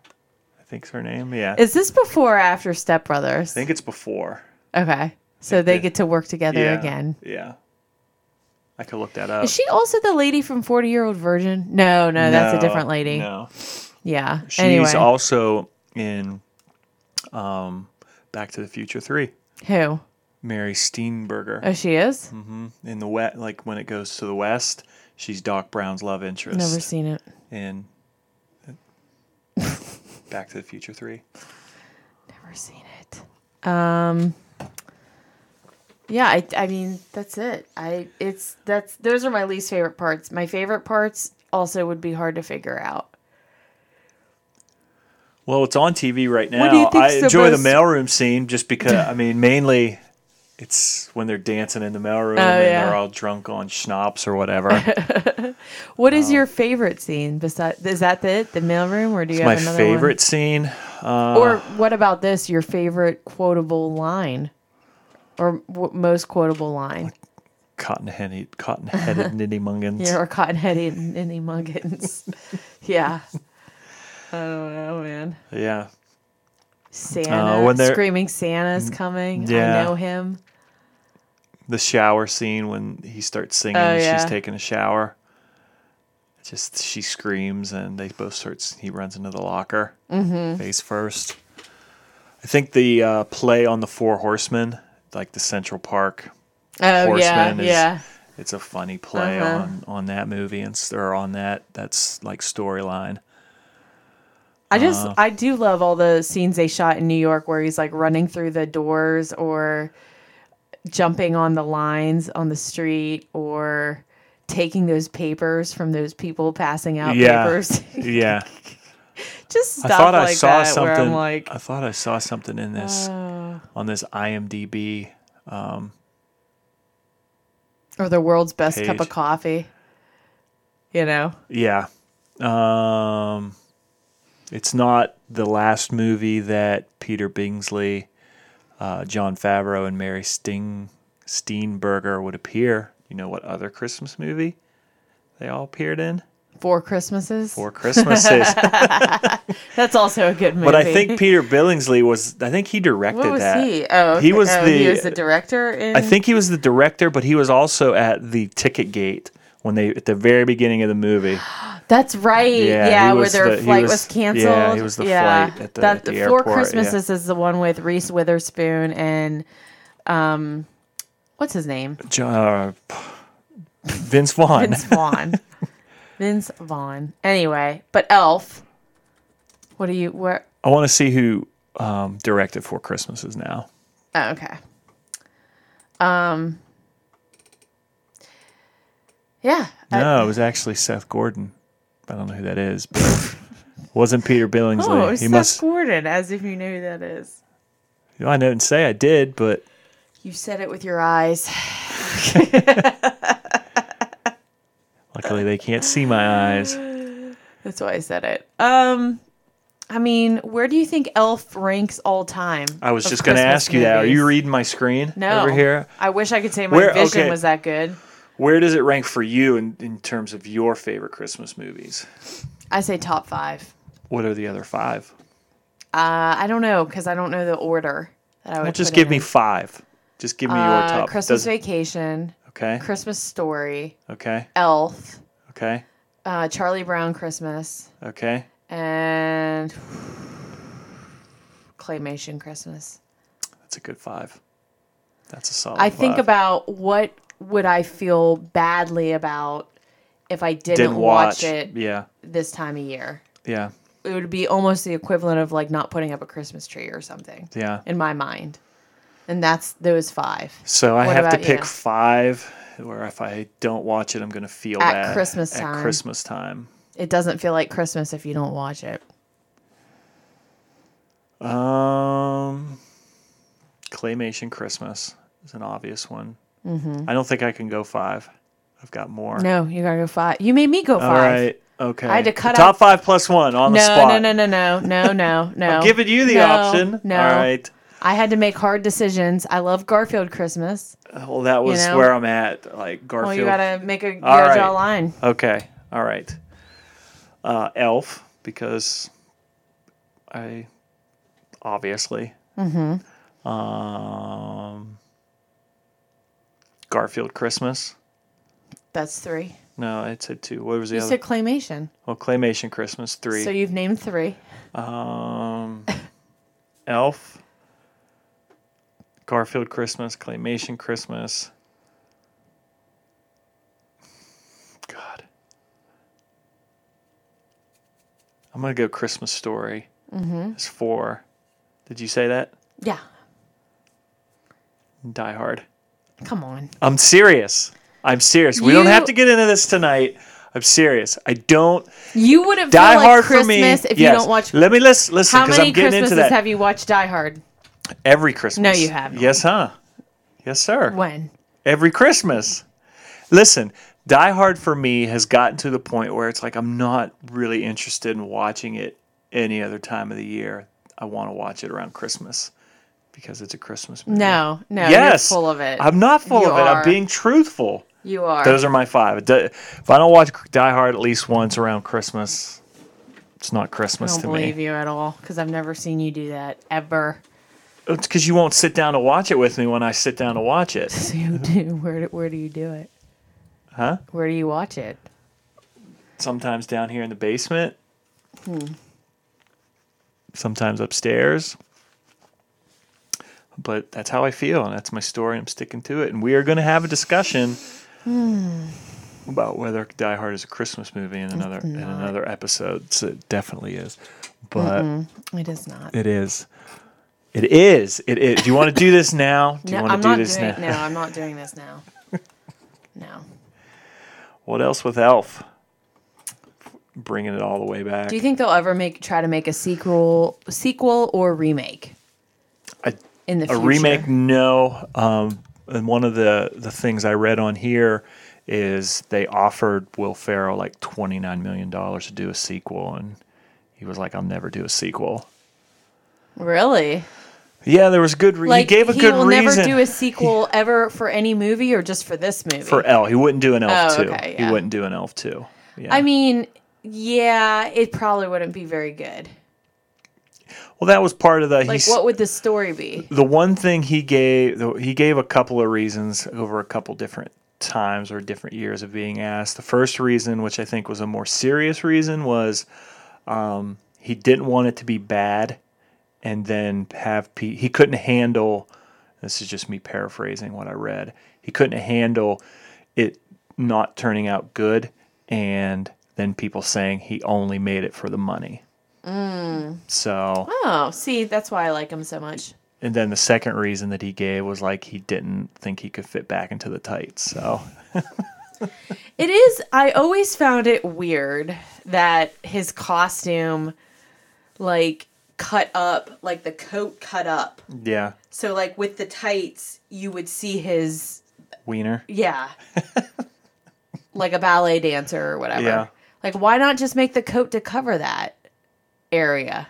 I think's her name. Yeah, Is this before or after Step Brothers? I think it's before. okay, so they get to work together yeah, again. Yeah, I could look that up. Is she also the lady from Forty Year Old Virgin? No, no, that's a different lady. No, Yeah. she's anyway, also in um, Back to the Future Three. who? Mary Steenburgen Oh, she is. Mm-hmm. In the wet, like when it goes to the west, she's Doc Brown's love interest. Never seen it. in Back to the Future Three. Never seen it. Um. Yeah, I, I mean that's it. I it's that's those are my least favorite parts. My favorite parts also would be hard to figure out. Well, it's on TV right now. What do you I the enjoy most- the mailroom scene just because I mean mainly it's when they're dancing in the mailroom Oh, and yeah. they're all drunk on schnapps or whatever. What is um, your favorite scene? Besides, is that it? The mailroom, or do you it's my have another favorite scene. One? Or what about this? Your favorite quotable line, or w- most quotable line? Cotton-headed, cotton-headed Nitty Mungans. Yeah, or cotton-headed Ninny Muggins. yeah. I don't know, man. Yeah. Santa, when they're- screaming Santa's coming. Yeah. I know him. The shower scene when he starts singing Oh, yeah. she's taking a shower. Just she screams and they both starts. He runs into the locker Mm-hmm. face first. I think the uh, play on the Four Horsemen, like the Central Park Oh yeah, Horseman is- yeah. it's a funny play Uh-huh. on on that movie and or on that that's like storyline. I just Uh. I do love all the scenes they shot in New York where he's like running through the doors or jumping on the lines on the street or taking those papers from those people passing out Yeah. papers. Yeah, just stuff I thought like I saw that something. where I'm like, I thought I saw something in this on this IMDb. or the world's best cup Page. of coffee. You know? Yeah, um, it's not the last movie that Peter Billingsley, uh, Jon Favreau, and Mary Sting Steenburgen would appear. You know what other Christmas movie they all appeared in? Four Christmases. Four Christmases. That's also a good movie. But I think Peter Billingsley was. I think he directed what was that. he? Oh, He was Oh, the- he was the director. In... I think he was the director, but he was also at the ticket gate when they at the very beginning of the movie. That's right. Yeah, Yeah, where their the- flight was, was- canceled. yeah, he was the flight at the- that, at the Four airport, yeah. Christmases is the one with Reese Witherspoon and um, what's his name? Uh, Vince Vaughn. Vince Vaughn. Vince Vaughn. Anyway, but Elf. What do you where? I want to see who um, directed Four Christmases now. Oh, okay. Um. Yeah. I- No, it was actually Seth Gordon. I don't know who that is, but wasn't Peter Billingsley. oh, he Seth must. Gordon, as if you knew who that is. I didn't say I did, but You said it with your eyes. luckily they can't see my eyes. That's why I said it. Um, I mean, where do you think Elf ranks all time? I was just going to ask you that. Are you reading my screen No. over here? I wish I could say my Where- vision okay. was that good. Where does it rank for you in, in terms of your favorite Christmas movies? I say top five. What are the other five? Uh, I don't know because I don't know the order that I would. Well, just give it me five. Just give me your Uh, top. Christmas Does- Vacation, okay. Christmas Story, Okay. Elf, Okay. uh, Charlie Brown Christmas, Okay. and Claymation Christmas. That's a good five. That's a solid. I think five. about what would I feel badly about if I didn't, didn't watch, watch it Yeah. this time of year. Yeah. it would be almost the equivalent of like not putting up a Christmas tree or something. Yeah. In my mind. And that's those five. So I What have to pick you? five where if I don't watch it, I'm going to feel At bad. Christmas At time. Christmas time. It doesn't feel like Christmas if you don't watch it. Um, Claymation Christmas is an obvious one. Mm-hmm. I don't think I can go five. I've got more. No, you gotta go five. You made me go five. right. Okay. I had to cut The top out- five plus one on the No, spot. no, no, no, no, no, no, no. I'm giving you the No, option. No. All right. I had to make hard decisions. I love Garfield Christmas. Well, that was know? where I'm at. Like Garfield. Well, you gotta make a you All right. draw line. Okay. All right. Uh, Elf, because I obviously. Mm-hmm. Um, Garfield Christmas. That's three. No, I said two. What was the You other? said claymation. well, Claymation Christmas three. So you've named three. Um, Elf, Garfield Christmas, Claymation Christmas. God. I'm going to go Christmas Story. Mm-hmm. It's four. Did you say that? Yeah. Die Hard. Come on. I'm serious. I'm serious. We don't have to get into this tonight. I'm serious. I don't You would have Die feel like Hard Christmas for me. if yes. you don't watch. Let me listen. Listen, How because many I'm getting Christmases into that. have you watched Die Hard? Every Christmas. No, you haven't. Yes, huh? Yes, sir. When? Every Christmas. Listen, Die Hard for me has gotten to the point where it's like I'm not really interested in watching it any other time of the year. I want to watch it around Christmas because it's a Christmas movie. No, no. yes, You're full of it. I'm not full You of it. are. I'm being truthful. you are. Those are my five. If I don't watch Die Hard at least once around Christmas, it's not Christmas to me. I don't to believe me. you at all because I've never seen you do that ever. It's because you won't sit down to watch it with me when I sit down to watch it. So you do. Where do, where do you do it? Huh? Where do you watch it? sometimes down here in the basement, Hmm. sometimes upstairs. But that's how I feel, and that's my story. I'm sticking to it, and we are going to have a discussion about whether Die Hard is a Christmas movie in another in another episode. So it definitely is, but It is not. it is. It is. It is. Do you want to do this now? Do you no, want I'm to do not this doing. now? No, I'm not doing this now. No. What else with Elf? Bringing it all the way back. Do you think they'll ever make try to make a sequel, sequel or remake I in the a future? remake no um, and one of the the things i read on here is they offered will ferrell like 29 million dollars to do a sequel and he was like i'll never do a sequel Really? Yeah there was good re- Like he gave a good reason. He will reason never do a sequel ever for any movie or just for this movie? for elf he wouldn't do an elf Oh, 2 okay, he wouldn't do an elf 2 yeah. I mean, yeah, it probably wouldn't be very good. well that was part of the Like, what would the story be? the one thing he gave the- he gave a couple of reasons over a couple different times or different years of being asked the first reason which i think was a more serious reason was um, he didn't want it to be bad and then have he couldn't handle this is just me paraphrasing what i read he couldn't handle it not turning out good and then people saying he only made it for the money mm. so Oh, see, that's why I like him so much. and then the second reason that he gave was like he didn't think he could fit back into the tights. So It is. I always found it weird that his costume, like, cut up, like the coat cut up. yeah, So, like, with the tights, you would see his, wiener. yeah, like a ballet dancer or whatever. Yeah. Like, why not just make the coat to cover that area?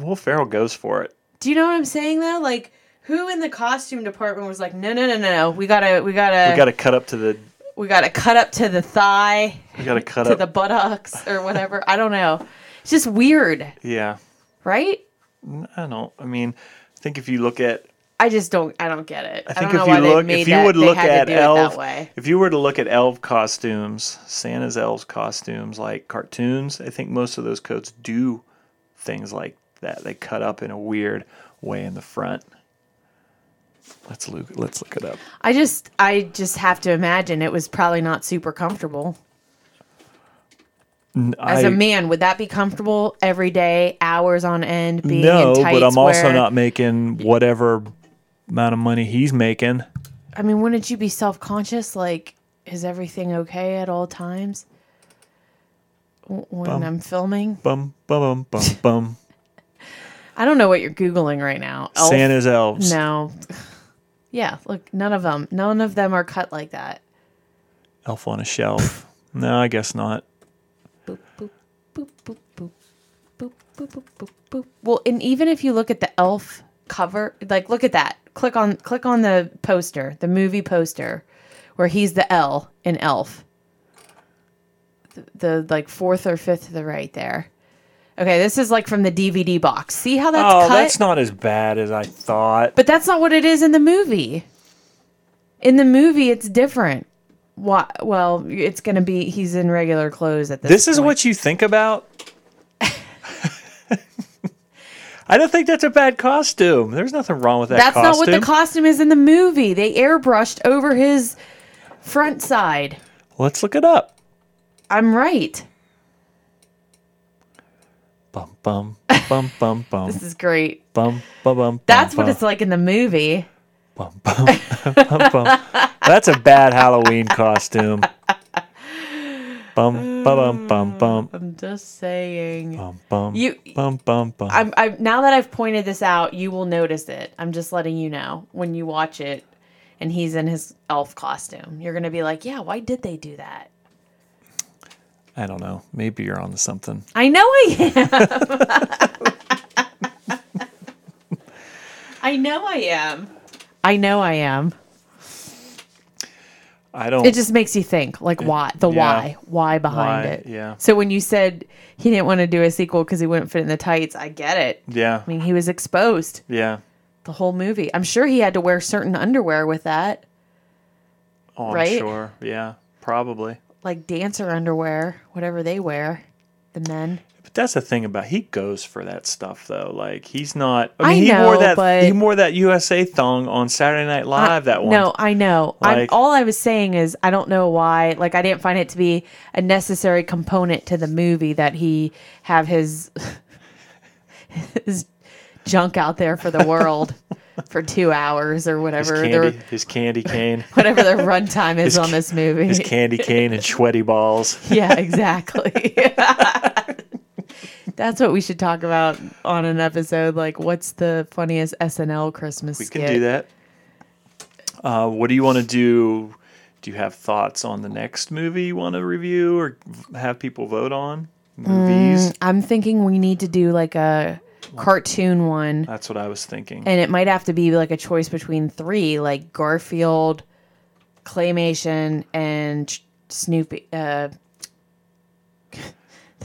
Will Ferrell goes for it. Do you know what I'm saying though? Like, who in the costume department was like, no, no, no, no, no, we gotta, we gotta, We got to cut up to the. we gotta cut up to the thigh, We got to cut to up. the buttocks or whatever. I don't know. It's just weird, yeah, right? I don't. I mean, I think if you look at, I just don't. I don't get it. I I, think don't if you look, if you that. would look at to do it elf, that way. if you were to look at elf costumes, Santa's elves costumes, like cartoons, I think most of those coats do things like that. They cut up in a weird way in the front. Let's look. Let's look it up. I just, I just have to imagine it was probably not super comfortable. As a man, would that be comfortable every day, hours on end, being no, in tights? but I'm also where- not making whatever amount of money he's making. I mean, wouldn't you be self conscious? Like, is everything okay at all times? When Bum. I'm filming, Bum bum bum bum bum. I don't know what you're googling right now. Elf? Santa's elves. No. Yeah, look, none of them, none of them are cut like that. Elf on a shelf. no, I guess not. Well, and even if you look at the elf cover, like look at that. Click on click on the poster, the movie poster, where he's the L in Elf. The, the like fourth or fifth to the right there. Okay, this is like from the DVD box. See how that's oh, cut? that's not as bad as I thought. But that's not what it is in the movie. In the movie, it's different. Why? Well, it's gonna be he's in regular clothes at this. This is what you think about? I don't think that's a bad costume. There's nothing wrong with that That's costume. not what the costume is in the movie. They airbrushed over his front side. Let's look it up. I'm right. Bum bum bum bum bum This is great. bum bum bum. That's bum, what it's like in the movie. Bum, bum, bum, bum. That's a bad Halloween costume. Bum bum bum bum bum I'm just saying. bum bum You- bum bum bum. I'm, I'm now that I've pointed this out, you will notice it. I'm just letting you know when you watch it, and he's in his elf costume. You're gonna be like, yeah, why did they do that? I don't know. Maybe you're on to something. I know I am. I know I am. I know I am. I don't. It just makes you think, like, why? The yeah. why? Why behind Why, it? yeah. So when you said he didn't want to do a sequel because he wouldn't fit in the tights, I get it. yeah. I mean, he was exposed Yeah. the whole movie. I'm sure he had to wear certain underwear with that, Oh, I'm Right? sure. Yeah. Probably. like dancer underwear, whatever they wear, the men. That's the thing about he goes for that stuff though. Like he's not. I I he know, wore that. but- he wore that USA thong on Saturday Night Live. that one. No, I know. Like- all I was saying is I don't know why. Like I didn't find it to be a necessary component to the movie that he have his his junk out there for the world for two hours or his whatever candy, their his candy cane, whatever the runtime is His on this movie. his candy cane and sweaty balls. yeah, exactly. That's what we should talk about on an episode. Like, what's the funniest SNL Christmas We can skit? do that. Uh, what do you want to do? Do you have thoughts on the next movie you want to review or have people vote on? Movies. I'm thinking we need to do like a cartoon one, That's what I was thinking. and it might have to be like a choice between three, like Garfield, Claymation, and Snoopy. Uh,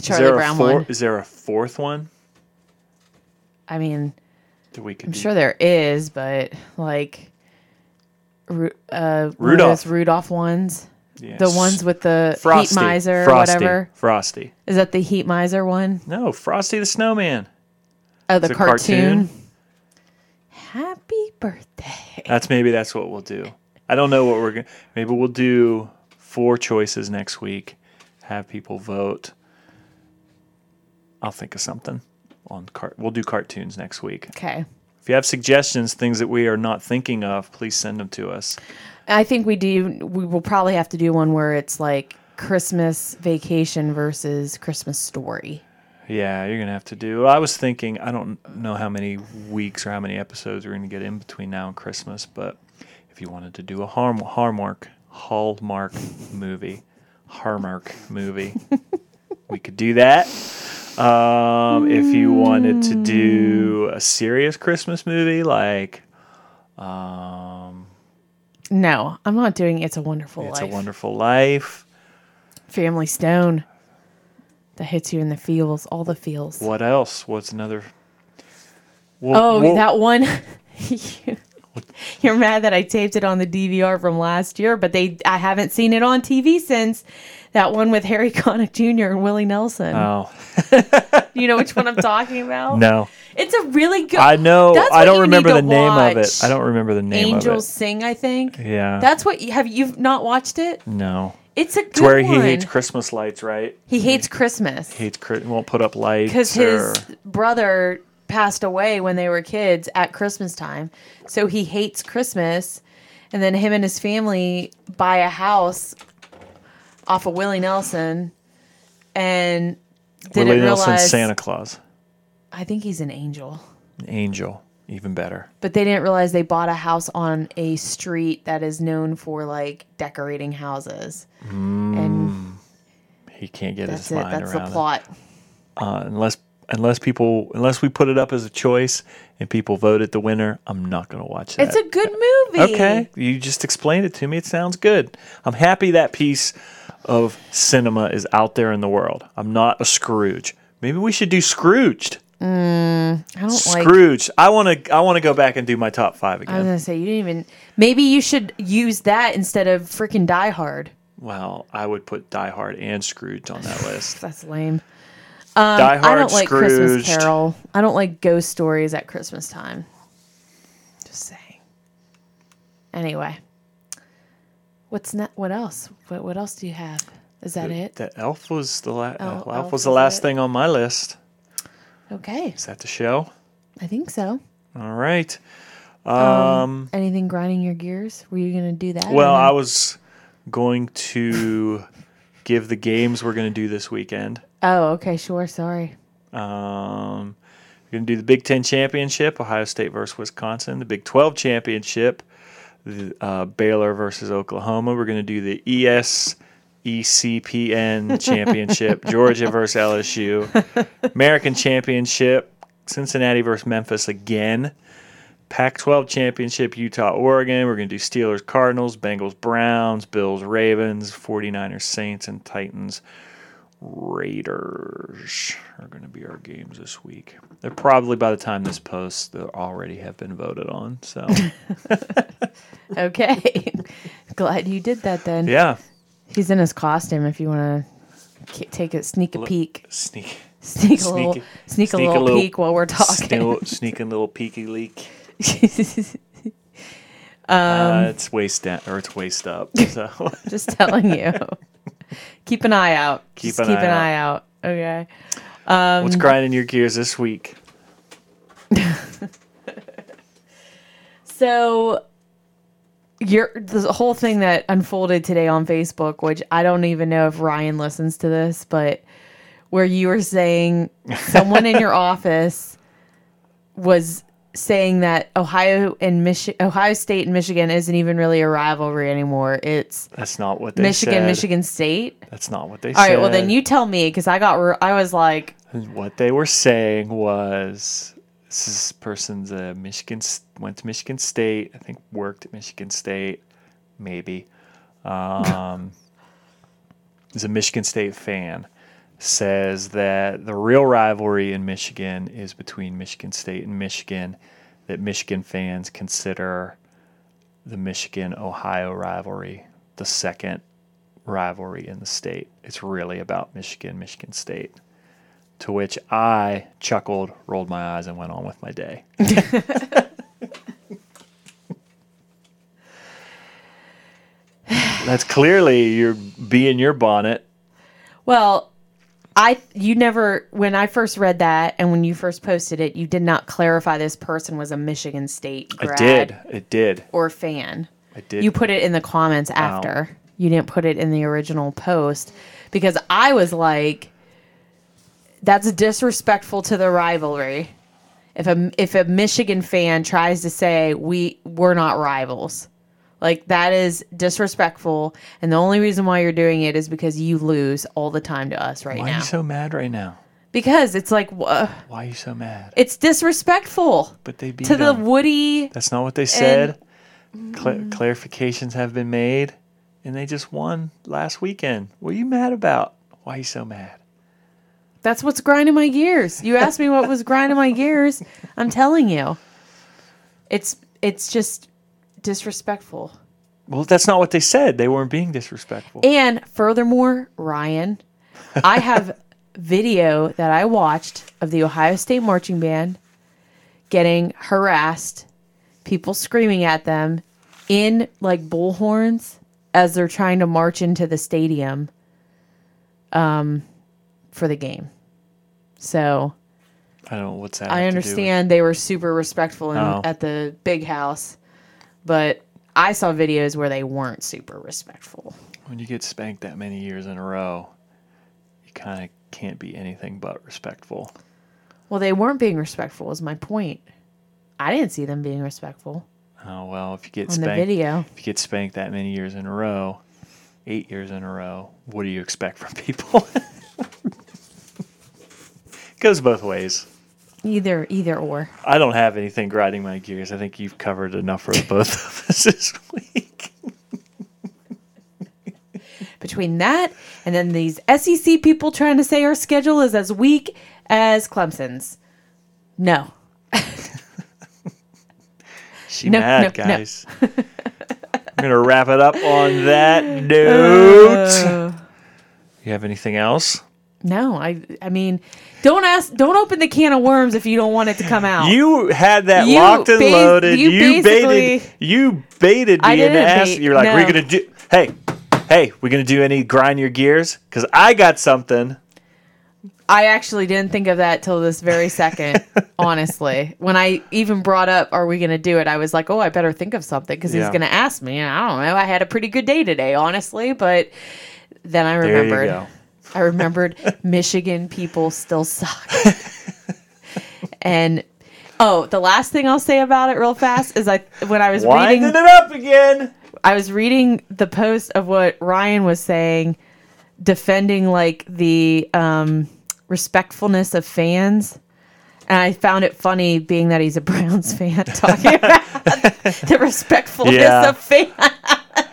Charlie Brown four, one. Is there a fourth one I mean, that we could? I'm do? sure there is, but like, Ru- uh, Rudolph. those Rudolph ones. Yes. The ones with the Frosty. heat miser or Frosty. whatever. Frosty. Is that the heat miser one? No, Frosty the Snowman. Oh, the It's a cartoon. Happy birthday. That's maybe that's what we'll do. I don't know what we're gonna. Maybe we'll do four choices next week. Have people vote. I'll think of something on cart. We'll do cartoons next week. Okay. If you have suggestions, things that we are not thinking of, please send them to us. I think we do. We will probably have to do one where it's like Christmas vacation versus Christmas story. Yeah, you're gonna have to do. I was thinking. I don't know how many weeks or how many episodes we're gonna get in between now and Christmas, but if you wanted to do a Harm- Hallmark Hallmark movie, Hallmark movie, we could do that. Um, if you wanted to do a serious Christmas movie like um, No, I'm not doing It's a Wonderful It's Life. a Wonderful Life, Family Stone. That hits you in the feels, all the feels. what else? What's another? We'll- Oh, we'll- that one. You're mad that I taped it on the DVR from last year, but they I haven't seen it on TV since. That one with Harry Connick Jr. and Willie Nelson. Oh you know which one I'm talking about? no. It's a really good. I know. I don't remember the name of it. I don't remember the name Angels Sing, I think. Yeah. That's what you have. You've not watched it? no. It's a good It's where he hates Christmas lights, right? He hates Christmas Hates won't put up lights. because or- his brother passed away when they were kids at Christmas time. So he hates Christmas. And then him and his family buy a house off of Willie Nelson and didn't Willie Nelson's realize Santa Claus, I think he's an angel. an angel, even better. But they didn't realize they bought a house on a street that is known for like decorating houses. And He can't get that's his it. mind That's around the it. plot. Uh, unless unless people unless we put it up as a choice and people vote it the winner, I'm not going to watch that. It's a good movie. Okay, you just explained it to me. It sounds good. I'm happy that piece of cinema is out there in the world. I'm not a Scrooge. Maybe we should do Scrooged. Mm, I don't like Scrooge. I want to. I want to go back and do my top five again. I was gonna say you didn't even. Maybe you should use that instead of freaking Die Hard. Well, I would put Die Hard and Scrooge on that list. That's lame. Die Hard, I don't like Christmas Carol. I don't like ghost stories at Christmas time. Just saying. Anyway, what's ne- What else? What What else do you have? Is that it? The Elf was the la- Oh, Elf, Elf was the last it. thing on my list. Okay, Is that the show? I think so. All right. Um, Anything grinding your gears? Were you gonna do that? well. I was going to give the games we're going to do this weekend. Oh, okay, sure. Sorry. Um, we're going to do the Big Ten Championship, Ohio State versus Wisconsin. The Big 12 Championship, the, uh, Baylor versus Oklahoma. We're going to do the ES ECPN Championship, Georgia versus LSU. American Championship, Cincinnati versus Memphis again. Pac 12 Championship, Utah, Oregon. We're going to do Steelers, Cardinals, Bengals, Browns, Bills, Ravens, 49ers, Saints, and Titans, Raiders are going to be our games this week. They're probably by the time this posts, they'll already have been voted on. So, Okay. Glad you did that then. yeah. He's in his costume. If you want to take a sneak a peek, Sneak. sneak a little, sneak, a little, peek while we're talking. Sneak, sneak a little peeky leak. Um, uh, it's waist down or it's waist up. So Just telling you. Keep an eye out. Keep Just an keep eye an out. eye out. Okay. Um, what's grinding your gears this week? So your the whole thing that unfolded today on Facebook, which I don't even know if Ryan listens to this, but where you were saying someone in your office was saying that Ohio and Michi- Ohio State and Michigan isn't even really a rivalry anymore. It's That's not what they Michigan, said. Michigan State. That's not what they All said. right, well then you tell me because I got re- I was like, What they were saying was this person's a Michigan went to Michigan State. I think worked at Michigan State, maybe. Um, is a Michigan State fan. Says that the real rivalry in Michigan is between Michigan State and Michigan. That Michigan fans consider the Michigan Ohio rivalry the second rivalry in the state. It's really about Michigan, Michigan State. To which I chuckled, rolled my eyes, and went on with my day. That's clearly you're being your bonnet. well, I you never when I first read that and when you first posted it, you did not clarify this person was a Michigan State I grad did. It did. or fan. I did. You put it in the comments after. You didn't put it in the original post because I was like, "That's disrespectful to the rivalry." If a if a Michigan fan tries to say we we're not rivals, like that is disrespectful, and the only reason why you're doing it is because you lose all the time to us right now. Why are you so mad right now? because it's like wha- Why are you so mad? it's disrespectful But they beat to the. Woody. That's not what they said. Cla- mm. clarifications have been made, and they just won last weekend. What are you mad about? Why are you so mad? That's what's grinding my gears. You asked me what was grinding my gears. I'm telling you. It's it's just disrespectful. Well, that's not what they said. They weren't being disrespectful. And furthermore, Ryan, I have video that I watched of the Ohio State marching band getting harassed, people screaming at them in like bullhorns as they're trying to march into the stadium um, for the game. So I don't know what's that. I have to do with- understand they were super respectful in, Oh. at the big house, but I saw videos where they weren't super respectful. when you get spanked that many years in a row, you kind of can't be anything but respectful. Well, they weren't being respectful, Is my point. I didn't see them being respectful Oh well, if you get on the spanked, video. if you get spanked that many years in a row, eight years in a row, what do you expect from people? Goes both ways. Either, either or. I don't have anything grinding my gears. I think you've covered enough for both of us this week. Between that and then these SEC people trying to say our schedule is as weak as Clemson's. No. She No, mad, no, no. guys. I'm gonna wrap it up on that note. Uh, you have anything else? No, I I mean, don't ask don't open the can of worms if you don't want it to come out. You had that You locked and bas- loaded. you You, baited. You baited me and didn't bait, You're like, we're gonna do. Hey, hey, we're gonna do any grind your gears? Because I got something. I actually didn't think of that till this very second, honestly. When I even brought up, are we going to do it? I was like, oh, I better think of something because Yeah. he's going to ask me. And I don't know. I had a pretty good day today, honestly. But then I There you remembered. I remembered Michigan people still suck. and oh, the last thing I'll say about it real fast is I when I was Winding reading it up again. I was reading the post of what Ryan was saying, defending like the um, respectfulness of fans. And I found it funny, being that he's a Browns fan, talking about the respectfulness Yeah. of fans.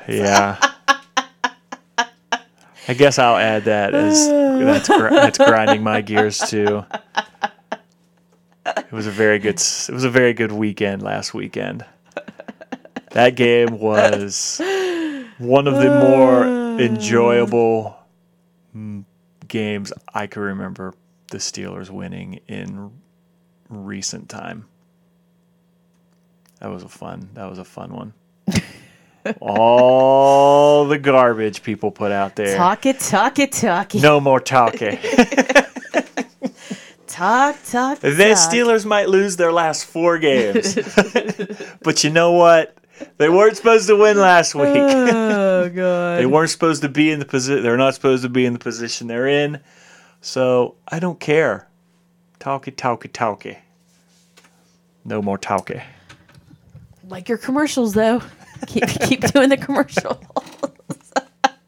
Yeah. I guess I'll add that as that's gr- that's grinding my gears too. It was a very good it was a very good weekend last weekend. That game was one of the more enjoyable games I can remember the Steelers winning in recent time. That was a fun. That was a fun one. All the garbage people put out there. Talk it, talk it, talk it. No more talking. Talk, talk, the talk. Steelers might lose their last four games, but you know what? They weren't supposed to win last week. Oh, God. they weren't supposed to be in the position. They're not supposed to be in the position they're in. So I don't care. Talkie, talkie, talkie. No more talkie. Like your commercials, though. Keep, keep doing the commercial.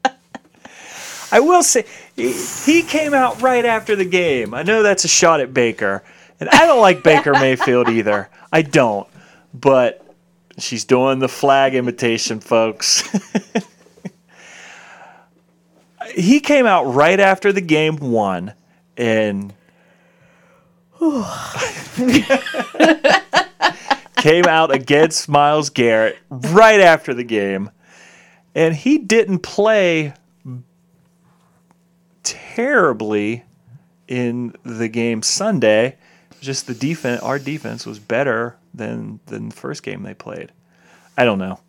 I will say he, he came out right after the game. I know that's a shot at Baker, and I don't like Baker Mayfield either. I don't, but she's doing the flag imitation, folks. he came out right after the game won, and came out against Myles Garrett right after the game, and he didn't play terribly in the game Sunday. Just the defense, our defense was better than than the first game they played. I don't know.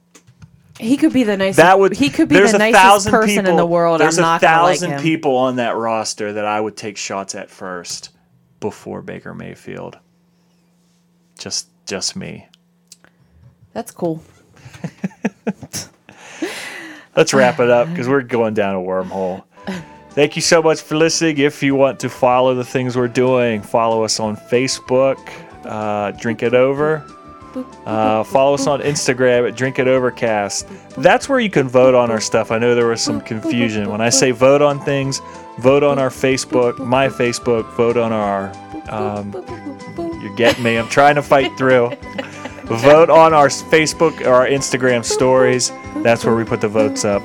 He could be the nicest. That would he could be the nicest thousand person people, in the world. There's I'm a gonna like thousand people on that roster that I would take shots at first before Baker Mayfield. Just just me. That's cool. Let's wrap it up because we're going down a wormhole. Thank you so much for listening. If you want to follow the things we're doing, follow us on Facebook, uh, Drink It Over. Uh, follow us on Instagram at Drink It Overcast. That's where you can vote on our stuff. I know there was some confusion. When I say vote on things, vote on our Facebook, my Facebook, vote on our. Um, you're getting me. I'm trying to fight through. Vote on our Facebook or our Instagram stories. That's where we put the votes up.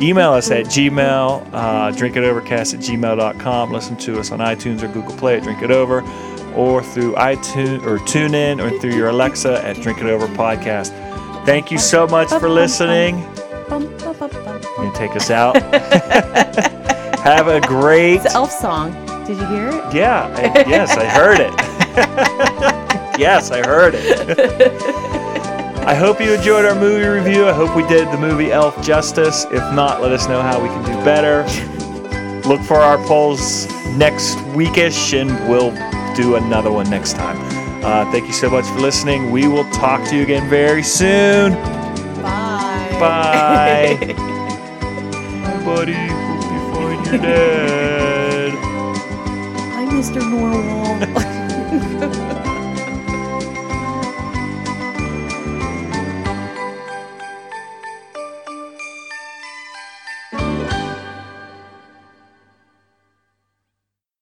Email us at gmail, uh, drinkitovercast at gmail.com. Listen to us on iTunes or Google Play at Drink It Over, or through iTunes or TuneIn or through your Alexa at Drink It Over Podcast. Thank you so much for listening. You take us out. Have a great. It's an elf song. Did you hear it? Yeah, I, yes, I heard it. yes, I heard it. I hope you enjoyed our movie review. I hope we did the movie Elf justice. If not, let us know how we can do better. Look for our polls next weekish, and we'll do another one next time. Uh, thank you so much for listening. We will talk to you again very soon. Bye. Bye. Bye, buddy. Hope you find your dad. Hi, Mr. Narwhal. 呵